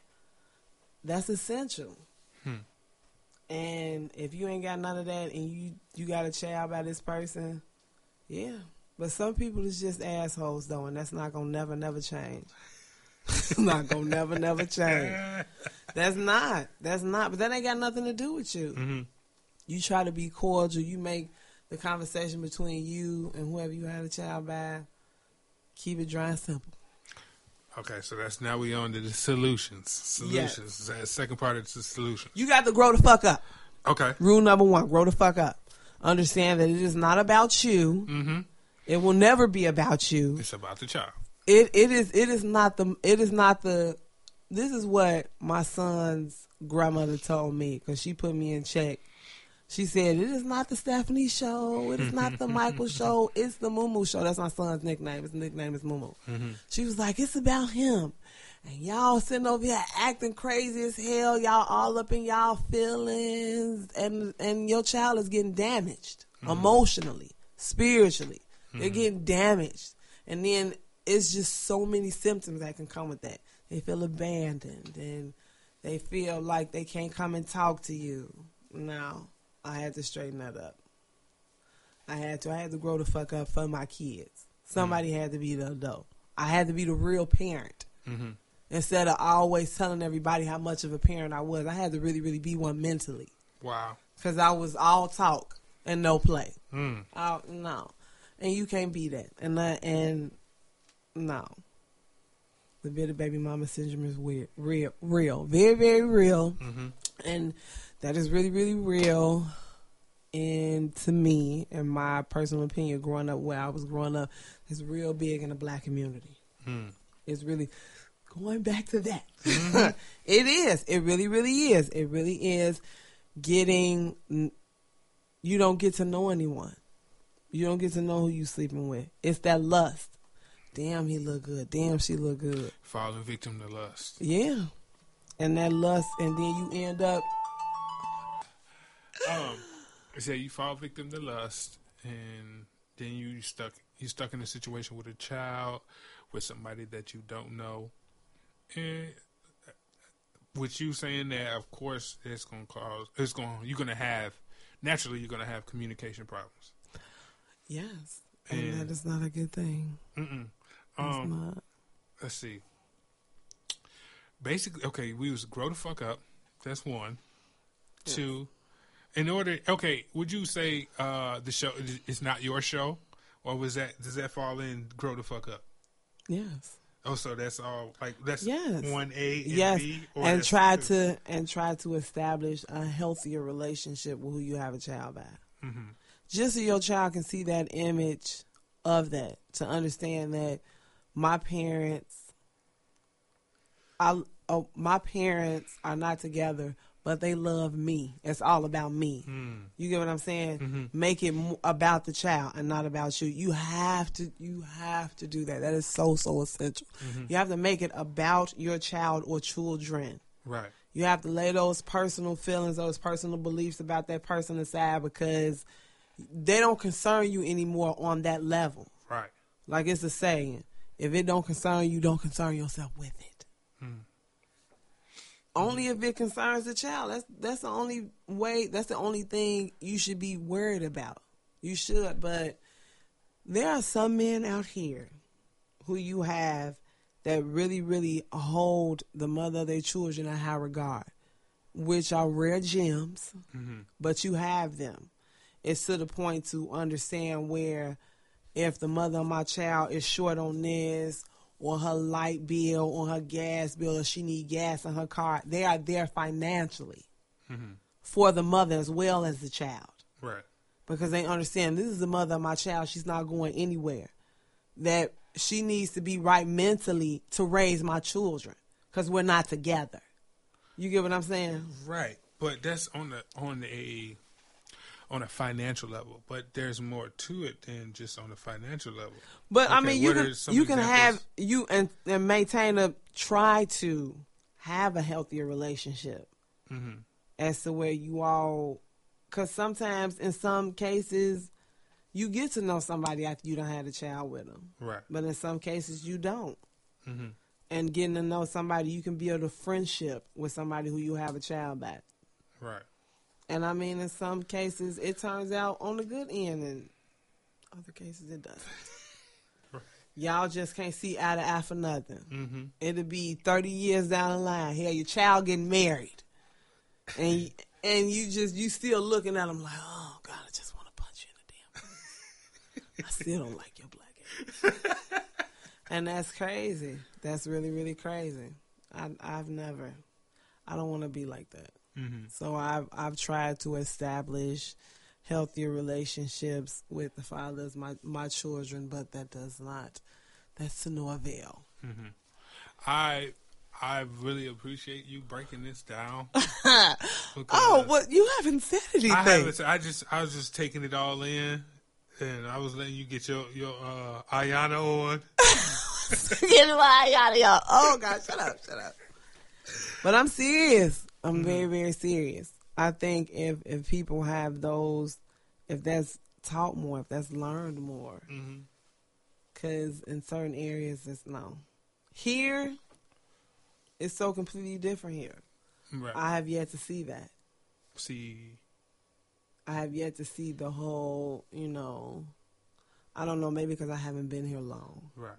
Speaker 2: That's essential.
Speaker 1: Hmm.
Speaker 2: And if you ain't got none of that, and you you got a child by this person, yeah. But some people is just assholes though, and that's not gonna never never change. it's [LAUGHS] not gonna never never change. That's not. That's not. But that ain't got nothing to do with you.
Speaker 1: hmm
Speaker 2: You try to be cordial. You make the conversation between you and whoever you had a child by. Keep it dry and simple.
Speaker 1: Okay, so that's now we on to the solutions. Solutions. That second part is the solution.
Speaker 2: You got to grow the fuck up.
Speaker 1: Okay.
Speaker 2: Rule number one: grow the fuck up. Understand that it is not about you.
Speaker 1: Mm-hmm.
Speaker 2: It will never be about you.
Speaker 1: It's about the child.
Speaker 2: It it is it is not the it is not the. This is what my son's grandmother told me because she put me in check She said, "It is not the Stephanie show. It is not the [LAUGHS] Michael show. It's the Moo show." That's my son's nickname. His nickname is Moo
Speaker 1: Mm-hmm.
Speaker 2: She was like, "It's about him." And y'all sitting over here acting crazy as hell. Y'all all up in y'all feelings, and and your child is getting damaged emotionally, spiritually. They're getting damaged, and then it's just so many symptoms that can come with that. They feel abandoned, and they feel like they can't come and talk to you. No, I had to straighten that up. I had to. I had to grow the fuck up for my kids. Somebody had to be the adult. I had to be the real parent
Speaker 1: Mm-hmm.
Speaker 2: instead of always telling everybody how much of a parent I was. I had to really, really be one mentally
Speaker 1: Wow.
Speaker 2: because I was all talk and no play.
Speaker 1: Mm.
Speaker 2: I, no, and you can't be that. And and no, the bitter baby mama syndrome is weird, real, real, very, very real,
Speaker 1: Mm-hmm.
Speaker 2: and that is really, really real. And to me, in my personal opinion, growing up where I was growing up, is real big in the black community.
Speaker 1: Mm.
Speaker 2: It's really going back to that. [LAUGHS] it is. It really, really is. It really is getting. You don't get to know anyone. You don't get to know who you sleeping with. It's that lust. Damn, he look good. Damn, she look good.
Speaker 1: Falling victim to lust.
Speaker 2: Yeah, and that lust, and then you end up.
Speaker 1: Um, I said you fall victim to lust, and then you stuck you stuck in a situation with a child, with somebody that you don't know, and uh, with you saying that, of course, it's gonna cause it's going to you're gonna have naturally you're gonna have communication problems.
Speaker 2: Yes, and,
Speaker 1: And-
Speaker 2: that is not a good thing.
Speaker 1: Mm-mm.
Speaker 2: It's
Speaker 1: Um,
Speaker 2: not.
Speaker 1: let's see. Basically, okay, we was grow the fuck up. That's one. Two. In order, okay, would you say uh the show is- not your show, or was that does that fall in grow the fuck up?
Speaker 2: Yes.
Speaker 1: Oh, so that's all like that's
Speaker 2: Yes.
Speaker 1: one A and
Speaker 2: yes,
Speaker 1: B, or
Speaker 2: and try
Speaker 1: two?
Speaker 2: to and try to establish a healthier relationship with who you have a child by.
Speaker 1: Mhm.
Speaker 2: Just so your child can see that image of that, to understand that my parents, I oh, my parents are not together, but they love me. It's all about me.
Speaker 1: Mm.
Speaker 2: You get what I'm saying?
Speaker 1: Mhm.
Speaker 2: Make it about the child and not about you. You have to. You have to do that. That is so so essential.
Speaker 1: Mm-hmm.
Speaker 2: You have to make it about your child or children.
Speaker 1: Right.
Speaker 2: You have to lay those personal feelings, those personal beliefs about that person aside because they don't concern you anymore on that level.
Speaker 1: Right.
Speaker 2: Like it's a saying: if it don't concern you, don't concern yourself with it. Only if it concerns the child. That's that's the only way. That's the only thing you should be worried about. You should, but there are some men out here who you have that really, really hold the mother of their children in high regard, which are rare gems,
Speaker 1: Mhm.
Speaker 2: but you have them. It's to the point to understand where if the mother of my child is short on this or her light bill or her gas bill or she need gas in her car, they are there financially
Speaker 1: Mhm.
Speaker 2: for the mother as well as the child
Speaker 1: Right.
Speaker 2: because they understand this is the mother of my child. She's not going anywhere. That she needs to be right mentally to raise my children because we're not together. You get what I'm saying?
Speaker 1: Right. But that's on the on a on a financial level. But there's more to it than just on a financial level.
Speaker 2: But I mean, you can you can have you and, and maintain a try to have a healthier relationship
Speaker 1: Mm-hmm.
Speaker 2: as to where you all, because sometimes in some cases you get to know somebody after you don't have a child with them,
Speaker 1: Right.
Speaker 2: but in some cases you don't.
Speaker 1: Mm-hmm.
Speaker 2: And getting to know somebody, you can build a friendship with somebody who you have a child by.
Speaker 1: Right.
Speaker 2: And I mean, in some cases, it turns out on the good end, and other cases it doesn't.
Speaker 1: Right. [LAUGHS]
Speaker 2: Y'all just can't see eye to eye for nothing.
Speaker 1: Mm-hmm.
Speaker 2: It'll be thirty years down the line. Hell, your child getting married, and and you just you still looking at them like, oh God, I just want to punch you in the damn. I still don't like your black ass. and that's crazy. That's really really crazy. I I've never. I don't want to be like that.
Speaker 1: Mm-hmm.
Speaker 2: So I've I've tried to establish healthier relationships with the fathers my my children, but that does not that's to no avail.
Speaker 1: Mm-hmm. I I really appreciate you breaking this down. [LAUGHS]
Speaker 2: oh, well, you haven't said anything.
Speaker 1: I haven't. I just I was just taking it all in, and I was letting you get your your uh, Iyanla on. [LAUGHS]
Speaker 2: Get my of here. Oh God, shut up, shut up. But I'm serious. I'm mm-hmm. very, very serious. I think if if people have those, if that's taught more, if that's learned more,
Speaker 1: mm-hmm.
Speaker 2: because in certain areas it's no. Here, it's so completely different here.
Speaker 1: Right.
Speaker 2: I have yet to see that.
Speaker 1: See.
Speaker 2: I have yet to see the whole, you know, I don't know, maybe because I haven't been here long.
Speaker 1: Right.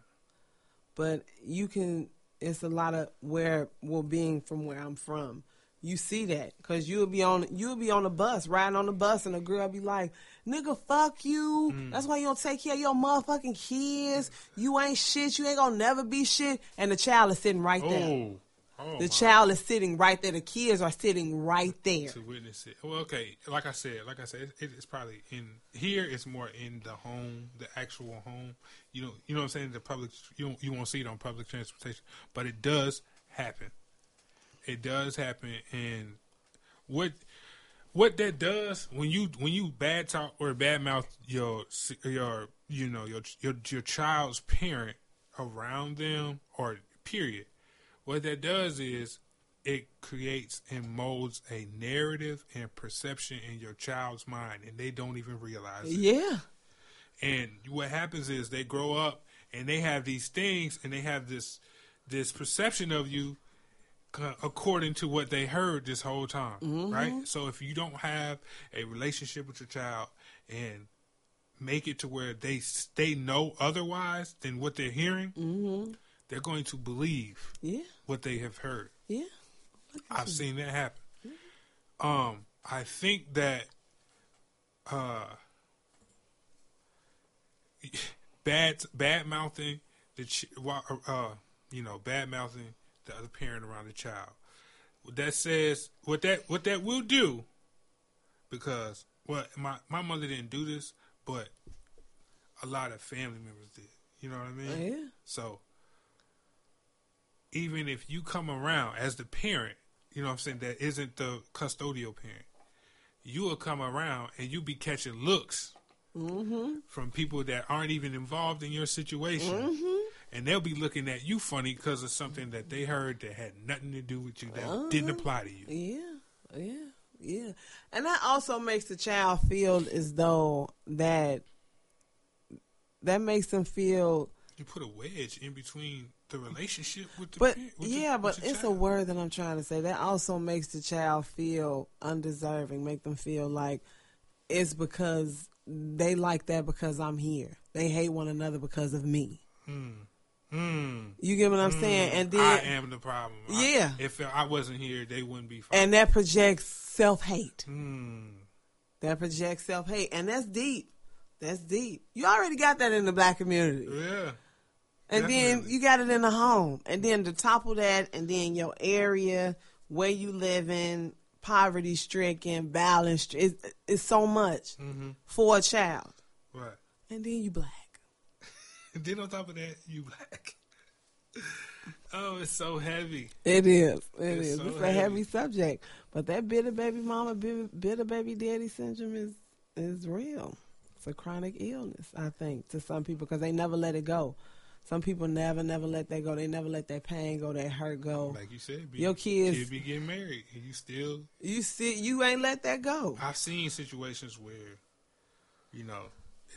Speaker 2: But you can, it's a lot of where, well, being from where I'm from, you see that because you'll be on, you'll be on the bus, riding on the bus, and a girl be like, "Nigga, fuck you. Mm. That's why you don't take care of your motherfucking kids. You ain't shit. You ain't gonna never be shit." And the child is sitting right there.
Speaker 1: Oh. Oh.
Speaker 2: The
Speaker 1: my.
Speaker 2: child is sitting right there. The kids are sitting right there.
Speaker 1: to witness it. Well, okay, like I said, like I said, it, it's probably in here. It's more in the home, the actual home. You know, you know what I'm saying. The public, you don't, you won't see it on public transportation, but it does happen. It does happen, and what what that does when you when you bad talk or bad mouth your your you know your your your child's parent around them or period what that does is it creates and molds a narrative and perception in your child's mind and they don't even realize it
Speaker 2: Yeah.
Speaker 1: and what happens is they grow up and they have these things and they have this this perception of you according to what they heard this whole time right so if you don't have a relationship with your child and make it to where they they know otherwise than what they're hearing
Speaker 2: Mm-hmm.
Speaker 1: they're going to believe
Speaker 2: Yeah.
Speaker 1: what they have heard
Speaker 2: Yeah.
Speaker 1: I've seen that happen. Um, I think that uh, [LAUGHS] bad bad mouthing the ch- uh, you know bad mouthing the other parent around the child. What that says what that what that will do because well my my mother didn't do this, but a lot of family members did. You know what I mean?
Speaker 2: Yeah.
Speaker 1: So even if you come around as the parent, you know what I'm saying, that isn't the custodial parent, you will come around and you be catching looks
Speaker 2: Mm-hmm.
Speaker 1: from people that aren't even involved in your situation. And they'll be looking at you funny because of something that they heard that had nothing to do with you that didn't apply to you.
Speaker 2: Yeah, yeah, yeah. And that also makes the child feel as though that that makes them feel
Speaker 1: You put a wedge in between the relationship with the
Speaker 2: but
Speaker 1: with
Speaker 2: yeah,
Speaker 1: with
Speaker 2: but it's a word that I'm trying to say. That also makes the child feel undeserving, make them feel like it's because they like that because I'm here. They hate one another because of me.
Speaker 1: Hmm.
Speaker 2: You get what I'm saying? And then
Speaker 1: I am the problem. I-
Speaker 2: Yeah.
Speaker 1: if I wasn't here, they wouldn't be fine.
Speaker 2: and that projects self hate.
Speaker 1: Hmm.
Speaker 2: That projects self hate, and that's deep. That's deep. You already got that in the black community,
Speaker 1: Yeah.
Speaker 2: and then you got it in the home, and then to topple that, and then your area where you live in, poverty stricken, balanced. It's, it's so much
Speaker 1: Mm-hmm.
Speaker 2: for a child,
Speaker 1: Right.
Speaker 2: and then you black. [LAUGHS]
Speaker 1: Then on top of that, you black. [LAUGHS] oh, it's so heavy.
Speaker 2: It is. It
Speaker 1: It's
Speaker 2: is.
Speaker 1: so
Speaker 2: it's a
Speaker 1: heavy.
Speaker 2: heavy subject, but that bitter baby mama, bitter, bitter baby daddy syndrome is is real. It's a chronic illness, I think, to some people because they never let it go. Some people never, never let that go. They never let that pain go, that hurt go.
Speaker 1: Like you said, be,
Speaker 2: Your kids-
Speaker 1: kid be getting married, and you still.
Speaker 2: You see, you ain't let that go.
Speaker 1: I've seen situations where, you know,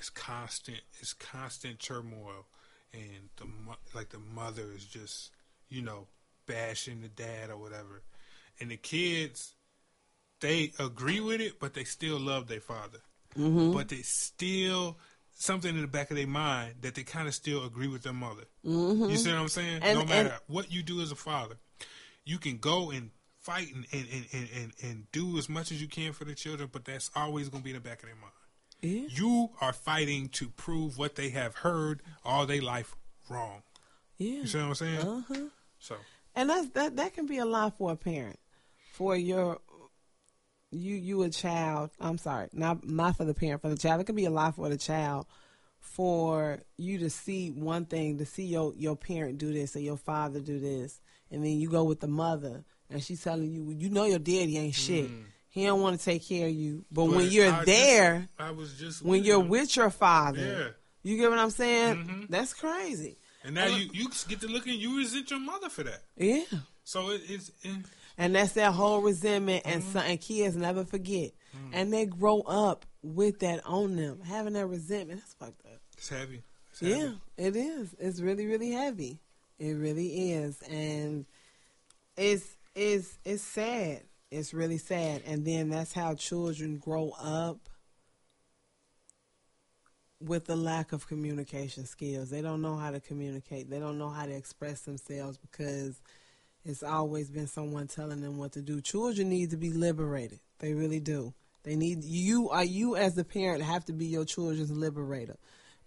Speaker 1: it's constant, it's constant turmoil, and the like the mother is just, you know, bashing the dad or whatever, and the kids, they agree with it, but they still love their father.
Speaker 2: Mm-hmm.
Speaker 1: but they still something in the back of their mind that they kind of still agree with their mother.
Speaker 2: Mm-hmm.
Speaker 1: You see what I'm saying?
Speaker 2: And-
Speaker 1: no matter
Speaker 2: and-
Speaker 1: what you do as a father, you can go and fight and and, and, and, and and do as much as you can for the children, but that's always going to be in the back of their mind.
Speaker 2: Yeah.
Speaker 1: You are fighting to prove what they have heard all their life wrong.
Speaker 2: Yeah.
Speaker 1: You see what I'm saying?
Speaker 2: Uh-huh.
Speaker 1: So
Speaker 2: And that's that that can be a lot for a parent. For your you you a child, I'm sorry, not not for the parent, for the child. It can be a lot for the child for you to see one thing, to see your your parent do this or your father do this and then you go with the mother, and she's telling you, you know your daddy ain't shit. He don't want to take care of you. But, when you're
Speaker 1: I just-
Speaker 2: there,
Speaker 1: I was just
Speaker 2: when you're
Speaker 1: him.
Speaker 2: with your father,
Speaker 1: Yeah.
Speaker 2: you get what I'm saying?
Speaker 1: Mhm.
Speaker 2: That's crazy.
Speaker 1: and now you you get to look and you resent your mother for that.
Speaker 2: Yeah.
Speaker 1: So it, it's it,
Speaker 2: And that's that whole resentment, and
Speaker 1: Mm-hmm.
Speaker 2: some and kids never forget, and they grow up with that on them, having that resentment. That's fucked up.
Speaker 1: it's heavy. It's heavy.
Speaker 2: Yeah, it is. It's really, really heavy. It really is, and it's it's it's sad. It's really sad, and then that's how children grow up with the lack of communication skills. They don't know how to communicate. They don't know how to express themselves because it's always been someone telling them what to do. Children need to be liberated. They really do. They need you are you as the parent have to be your children's liberator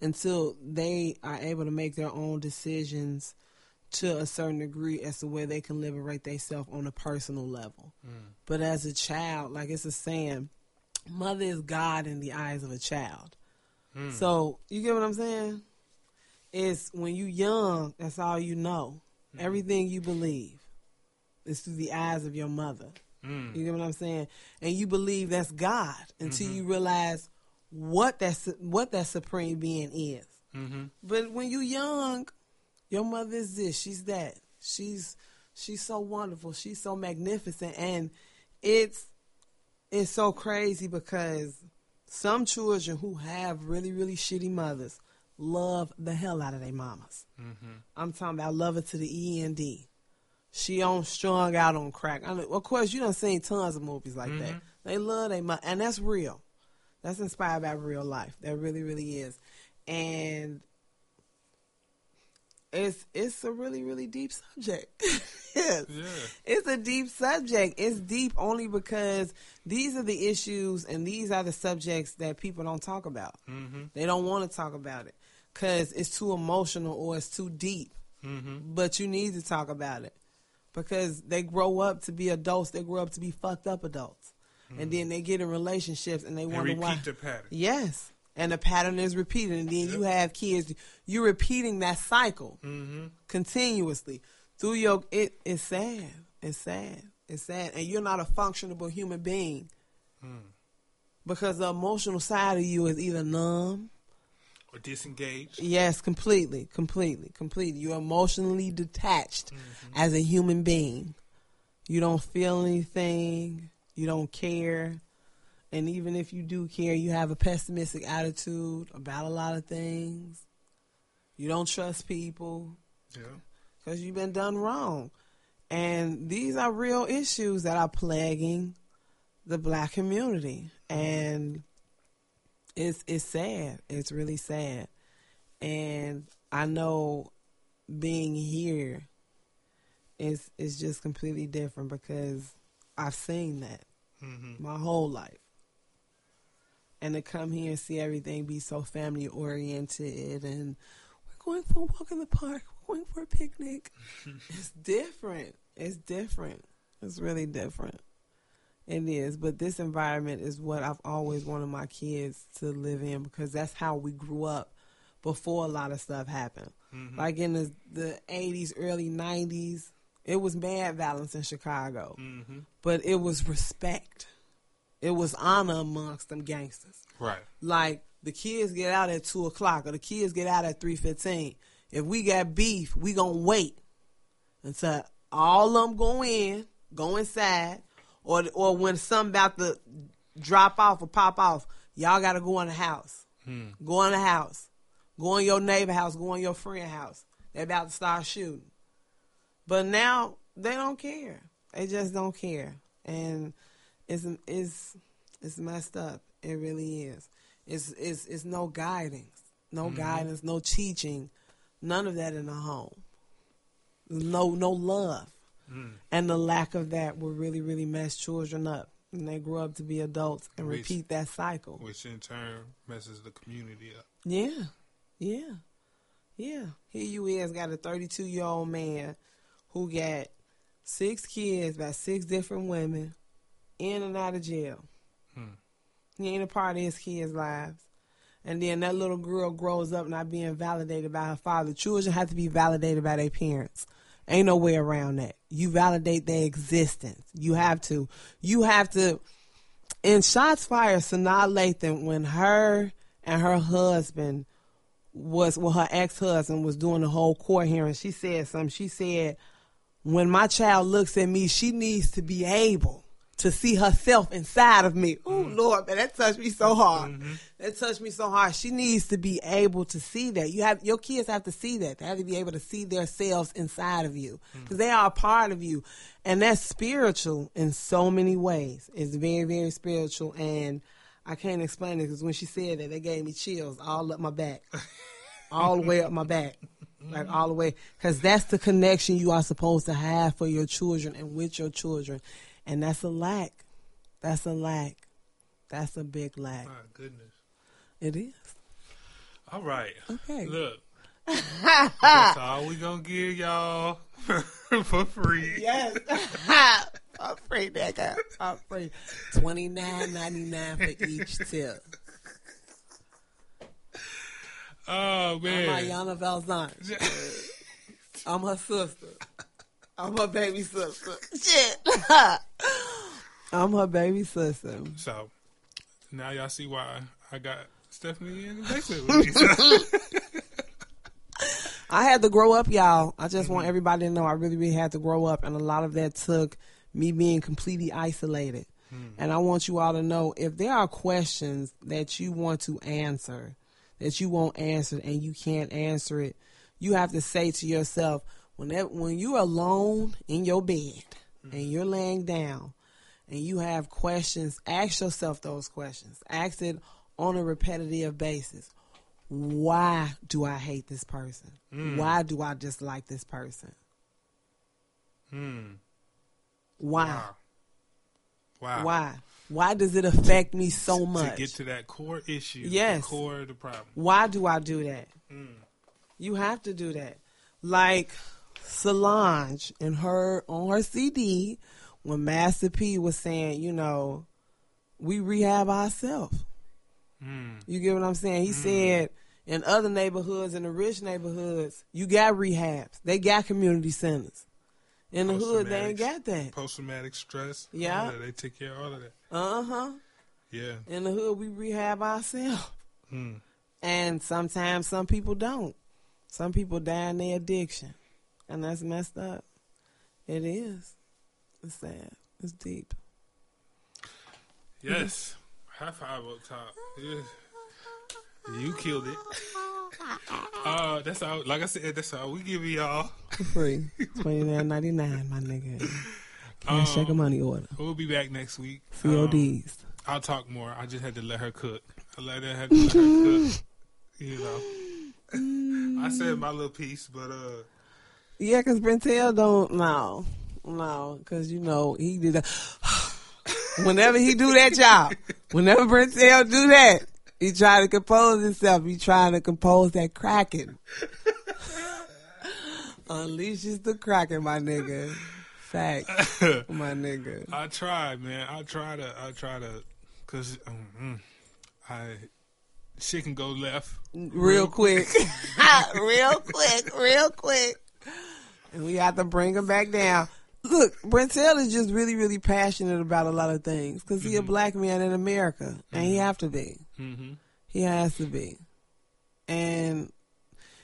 Speaker 2: until they are able to make their own decisions to a certain degree as to where they can liberate themselves on a personal level. But as a child, like it's a saying, mother is God in the eyes of a child. So you get what I'm saying? It's when you young, that's all you know. Everything you believe is through the eyes of your mother.
Speaker 1: Mm.
Speaker 2: You get what I'm saying? And you believe that's God until you realize what that what that supreme being is.
Speaker 1: Mm-hmm.
Speaker 2: But when you young, your mother is this, she's that. She's she's so wonderful, she's so magnificent and it's it's so crazy because some children who have really really shitty mothers love the hell out of their mamas.
Speaker 1: Mm-hmm.
Speaker 2: I'm talking about love her to the end. She on strung out on crack. I know, of course, you done seen tons of movies like that.
Speaker 1: Mhm.
Speaker 2: They love their mother, and that's real. That's inspired by real life. That really, really is. And it's it's a really, really deep subject. [LAUGHS] yes.
Speaker 1: Yeah.
Speaker 2: It's a deep subject. It's deep only because these are the issues and these are the subjects that people don't talk about.
Speaker 1: Mm-hmm.
Speaker 2: They don't want to talk about it because it's too emotional or it's too deep.
Speaker 1: Mm-hmm.
Speaker 2: But you need to talk about it because they grow up to be adults. They grow up to be fucked up adults, and then they get in relationships and they
Speaker 1: And
Speaker 2: wonder
Speaker 1: repeat
Speaker 2: why.
Speaker 1: the pattern.
Speaker 2: Yes, and the pattern is repeated, and then you have kids. You're repeating that cycle
Speaker 1: Mm-hmm.
Speaker 2: continuously through your. It's sad. It's sad. It's sad, and you're not a functionable human being
Speaker 1: Mm.
Speaker 2: because the emotional side of you is either numb.
Speaker 1: Or disengaged.
Speaker 2: Yes, completely, completely, completely. You're emotionally detached as a human being. You don't feel anything. You don't care. And even if you do care, you have a pessimistic attitude about a lot of things. You don't trust people
Speaker 1: Yeah.
Speaker 2: because you've been done wrong. And these are real issues that are plaguing the black community. And it's it's sad. It's really sad. And I know being here is is just completely different because I've seen that
Speaker 1: Mm-hmm.
Speaker 2: my whole life. And to come here and see everything be so family oriented and we're going for a walk in the park, we're going for a picnic. [LAUGHS] it's different. It's different. It's really different. It is. But this environment is what I've always wanted my kids to live in because that's how we grew up before a lot of stuff happened.
Speaker 1: Mm-hmm.
Speaker 2: Like in the, the 80s, early 90s, it was mad violence in Chicago
Speaker 1: Mm-hmm.
Speaker 2: but it was respect. It was honor amongst them gangsters.
Speaker 1: Right.
Speaker 2: Like the kids get out at two o'clock or the kids get out at three fifteen. If we got beef, we gonna wait until all of them go in, go inside, or or when something about to drop off or pop off, y'all gotta go in the house.
Speaker 1: Mm.
Speaker 2: Go in the house. Go in your neighbor house. Go in your friend house. They about to start shooting. But now they don't care. They just don't care, and it's it's it's messed up. It really is. It's it's it's no guidance, no guidance, no teaching, none of that in the home. No no love,
Speaker 1: Mm.
Speaker 2: and the lack of that will really really mess children up, and they grow up to be adults and
Speaker 1: Which-
Speaker 2: repeat that cycle.
Speaker 1: Which in turn messes the community up.
Speaker 2: Yeah, yeah, yeah. Here you is got a 32 year old man who got six kids by six different women in and out of jail.
Speaker 1: Hmm.
Speaker 2: He ain't a part of his kids' lives. And then that little girl grows up not being validated by her father. Children have to be validated by their parents. Ain't no way around that. You validate their existence. You have to. You have to. In shots fired, Sanaa Lathan, when her and her husband was, well, her ex husband was doing the whole court hearing, she said something. She said, when my child looks at me, she needs to be able to see herself inside of me. Oh Lord, man, that touched me so hard. Mm-hmm. That touched me so hard. She needs to be able to see that. You have your kids have to see that. They have to be able to see themselves inside of you mm. because they are a part of you, and that's spiritual in so many ways. It's very, very spiritual, and I can't explain it because when she said that, it gave me chills all up my back, [LAUGHS] all the way up my back like all the way because that's the connection you are supposed to have for your children and with your children and that's a lack that's a lack that's a big lack
Speaker 1: My goodness.
Speaker 2: it is
Speaker 1: All right.
Speaker 2: Okay.
Speaker 1: Look. [LAUGHS] That's all we gonna give y'all [LAUGHS] for free.
Speaker 2: yes [LAUGHS] i'm free nigga i'm free 29.99 for each tip
Speaker 1: Oh man.
Speaker 2: i'm. Iyanla Vanzant. i'm her sister i'm her baby sister shit [LAUGHS] i'm her baby sister
Speaker 1: So now y'all see why I got Stephanie in the basement with me. [LAUGHS]
Speaker 2: I had to grow up, y'all. I just want everybody to know I really, really had to grow up, and a lot of that took me being completely isolated. Hmm. And I want you all to know if there are questions that you want to answer, that you won't answer, and you can't answer it, you have to say to yourself, when that, when you're alone in your bed and mm-hmm. you're laying down, and you have questions, ask yourself those questions. Ask it on a repetitive basis why do I hate this person? Mm. Why do I dislike this person?
Speaker 1: hmm.
Speaker 2: Why?
Speaker 1: Wow. Wow.
Speaker 2: Why? Why does it affect me so much?
Speaker 1: To get to that core issue.
Speaker 2: Yes.
Speaker 1: The core of the problem.
Speaker 2: Why do I do that? Mm. You have to do that. Like Solange in her on her CD when Master P was saying, you know, we rehab ourselves.
Speaker 1: Mm.
Speaker 2: You get what I'm saying? He said in other neighborhoods, in the rich neighborhoods, you got rehabs. They got community centers. In the hood, they ain't got that.
Speaker 1: Post traumatic stress.
Speaker 2: Yeah.
Speaker 1: They take care of all of that.
Speaker 2: Uh huh.
Speaker 1: Yeah.
Speaker 2: In the hood, we rehab ourselves.
Speaker 1: Hmm.
Speaker 2: And sometimes some people don't. Some people die in their addiction. And that's messed up. It is. It's sad. It's deep.
Speaker 1: Yes. High five up top. Yeah. You killed it. [LAUGHS] Uh, that's all. Like I said, that's all we give y'all.
Speaker 2: For free. Twenty nine ninety nine, my nigga. Cash check a money order.
Speaker 1: We'll be back next week.
Speaker 2: CODs.
Speaker 1: Um, I'll talk more. I just had to let her cook. I let her, had to let her cook. [LAUGHS] You know. I said my little piece, but uh,
Speaker 2: Yeah, because Brentel don't no, no, because you know he did that. [SIGHS] whenever he do that job, whenever Brentel do that, he try to compose himself. He trying to compose that cracking. [LAUGHS] Unleashes the cracking, my nigga. Fact, [LAUGHS] my nigga.
Speaker 1: I try, man. I try to. I try to, cause um, I shit can go left.
Speaker 2: Real quick, real quick, [LAUGHS] real quick, and we have to bring him back down. Look, Brentel is just really, really passionate about a lot of things because he a mm-hmm. black man in America, and he mm-hmm. have to be.
Speaker 1: Mm-hmm.
Speaker 2: He has to be, and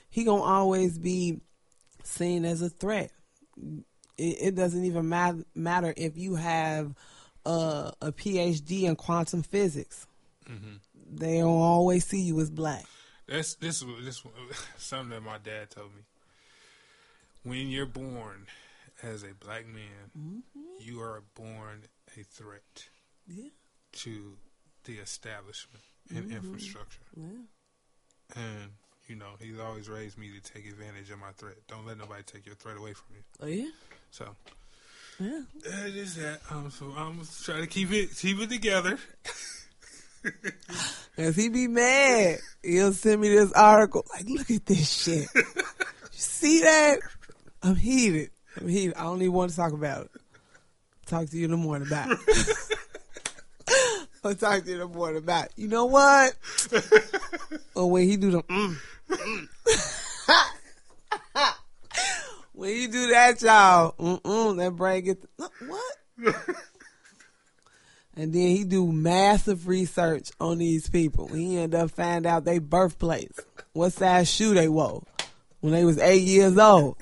Speaker 2: he gonna always be seen as a threat. It, it doesn't even matter matter if you have a, a PhD in quantum physics. Mm-hmm. They don't always see you as black.
Speaker 1: That's this this [LAUGHS] something that my dad told me. When you're born as a black man, you are born a threat
Speaker 2: Yeah,
Speaker 1: to the establishment and infrastructure.
Speaker 2: yeah.
Speaker 1: And you know, he's always raised me to take advantage of my threat. Don't let nobody take your threat away from you.
Speaker 2: Oh yeah,
Speaker 1: So
Speaker 2: yeah.
Speaker 1: that is that. Um, so I'm gonna try to keep it keep it together. [LAUGHS]
Speaker 2: Cause he be mad. He'll send me this article. Like, look at this shit. [LAUGHS] you see that? I'm heated. I'm heated. I don't even want to talk about it. Talk to you in the morning about [LAUGHS] it. I'll talk to you in the morning about it. You know what? oh, when he do the mm, mm. [LAUGHS] when you do that, y'all, mm-mm, that brain gets what? [LAUGHS] and then he do massive research on these people. He end up find out they birthplace, what size shoe they wore when they was eight years old.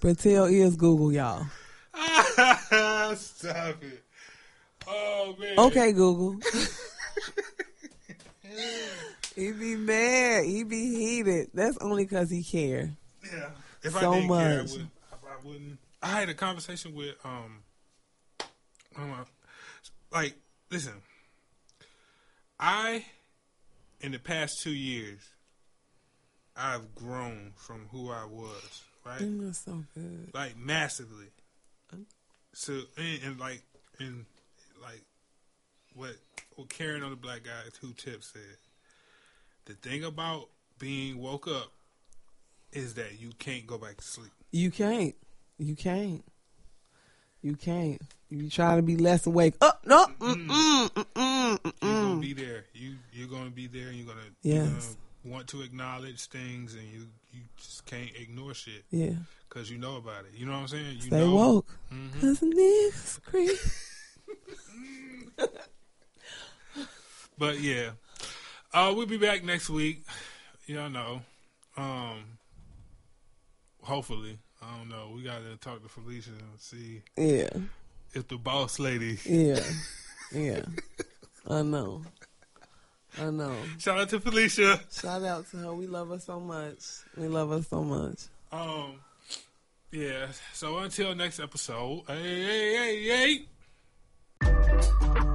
Speaker 2: Brentel is Google, y'all. [LAUGHS]
Speaker 1: Stop it. Oh man.
Speaker 2: Okay, Google. [LAUGHS] he be mad. He be heated. That's only because he care.
Speaker 1: Yeah. If
Speaker 2: So
Speaker 1: I didn't care, I,
Speaker 2: much.
Speaker 1: would, I wouldn't. I had a conversation with um, um, like, listen. I, in the past two years, I've grown from who I was, right?
Speaker 2: Mm, That's so good.
Speaker 1: like massively. So and, and like and like what what Karen on the Black Guy Who Tips said. The thing about being woke up is that you can't go back to sleep.
Speaker 2: You can't. You can't. You can't. You try to be less awake. Oh no! Mm-mm, mm-mm,
Speaker 1: You're
Speaker 2: mm-mm.
Speaker 1: gonna be there. You you're gonna be there. and You're gonna you're gonna want to acknowledge things, and you you just can't ignore shit
Speaker 2: Yeah.
Speaker 1: because you know about it. You know what I'm saying? You
Speaker 2: Stay
Speaker 1: know.
Speaker 2: woke.
Speaker 1: Mhm.
Speaker 2: Cause niggas creep. [LAUGHS]
Speaker 1: But yeah, uh, we'll be back next week. Y'all know. Um, hopefully, I don't know. We got to talk to Felicia and see
Speaker 2: Yeah.
Speaker 1: if the boss lady.
Speaker 2: Yeah. [LAUGHS] Yeah. I know. I know.
Speaker 1: Shout out to Felicia.
Speaker 2: Shout out to her. We love her so much. We love her so much.
Speaker 1: Um, yeah. So until next episode. Hey, hey, hey, hey.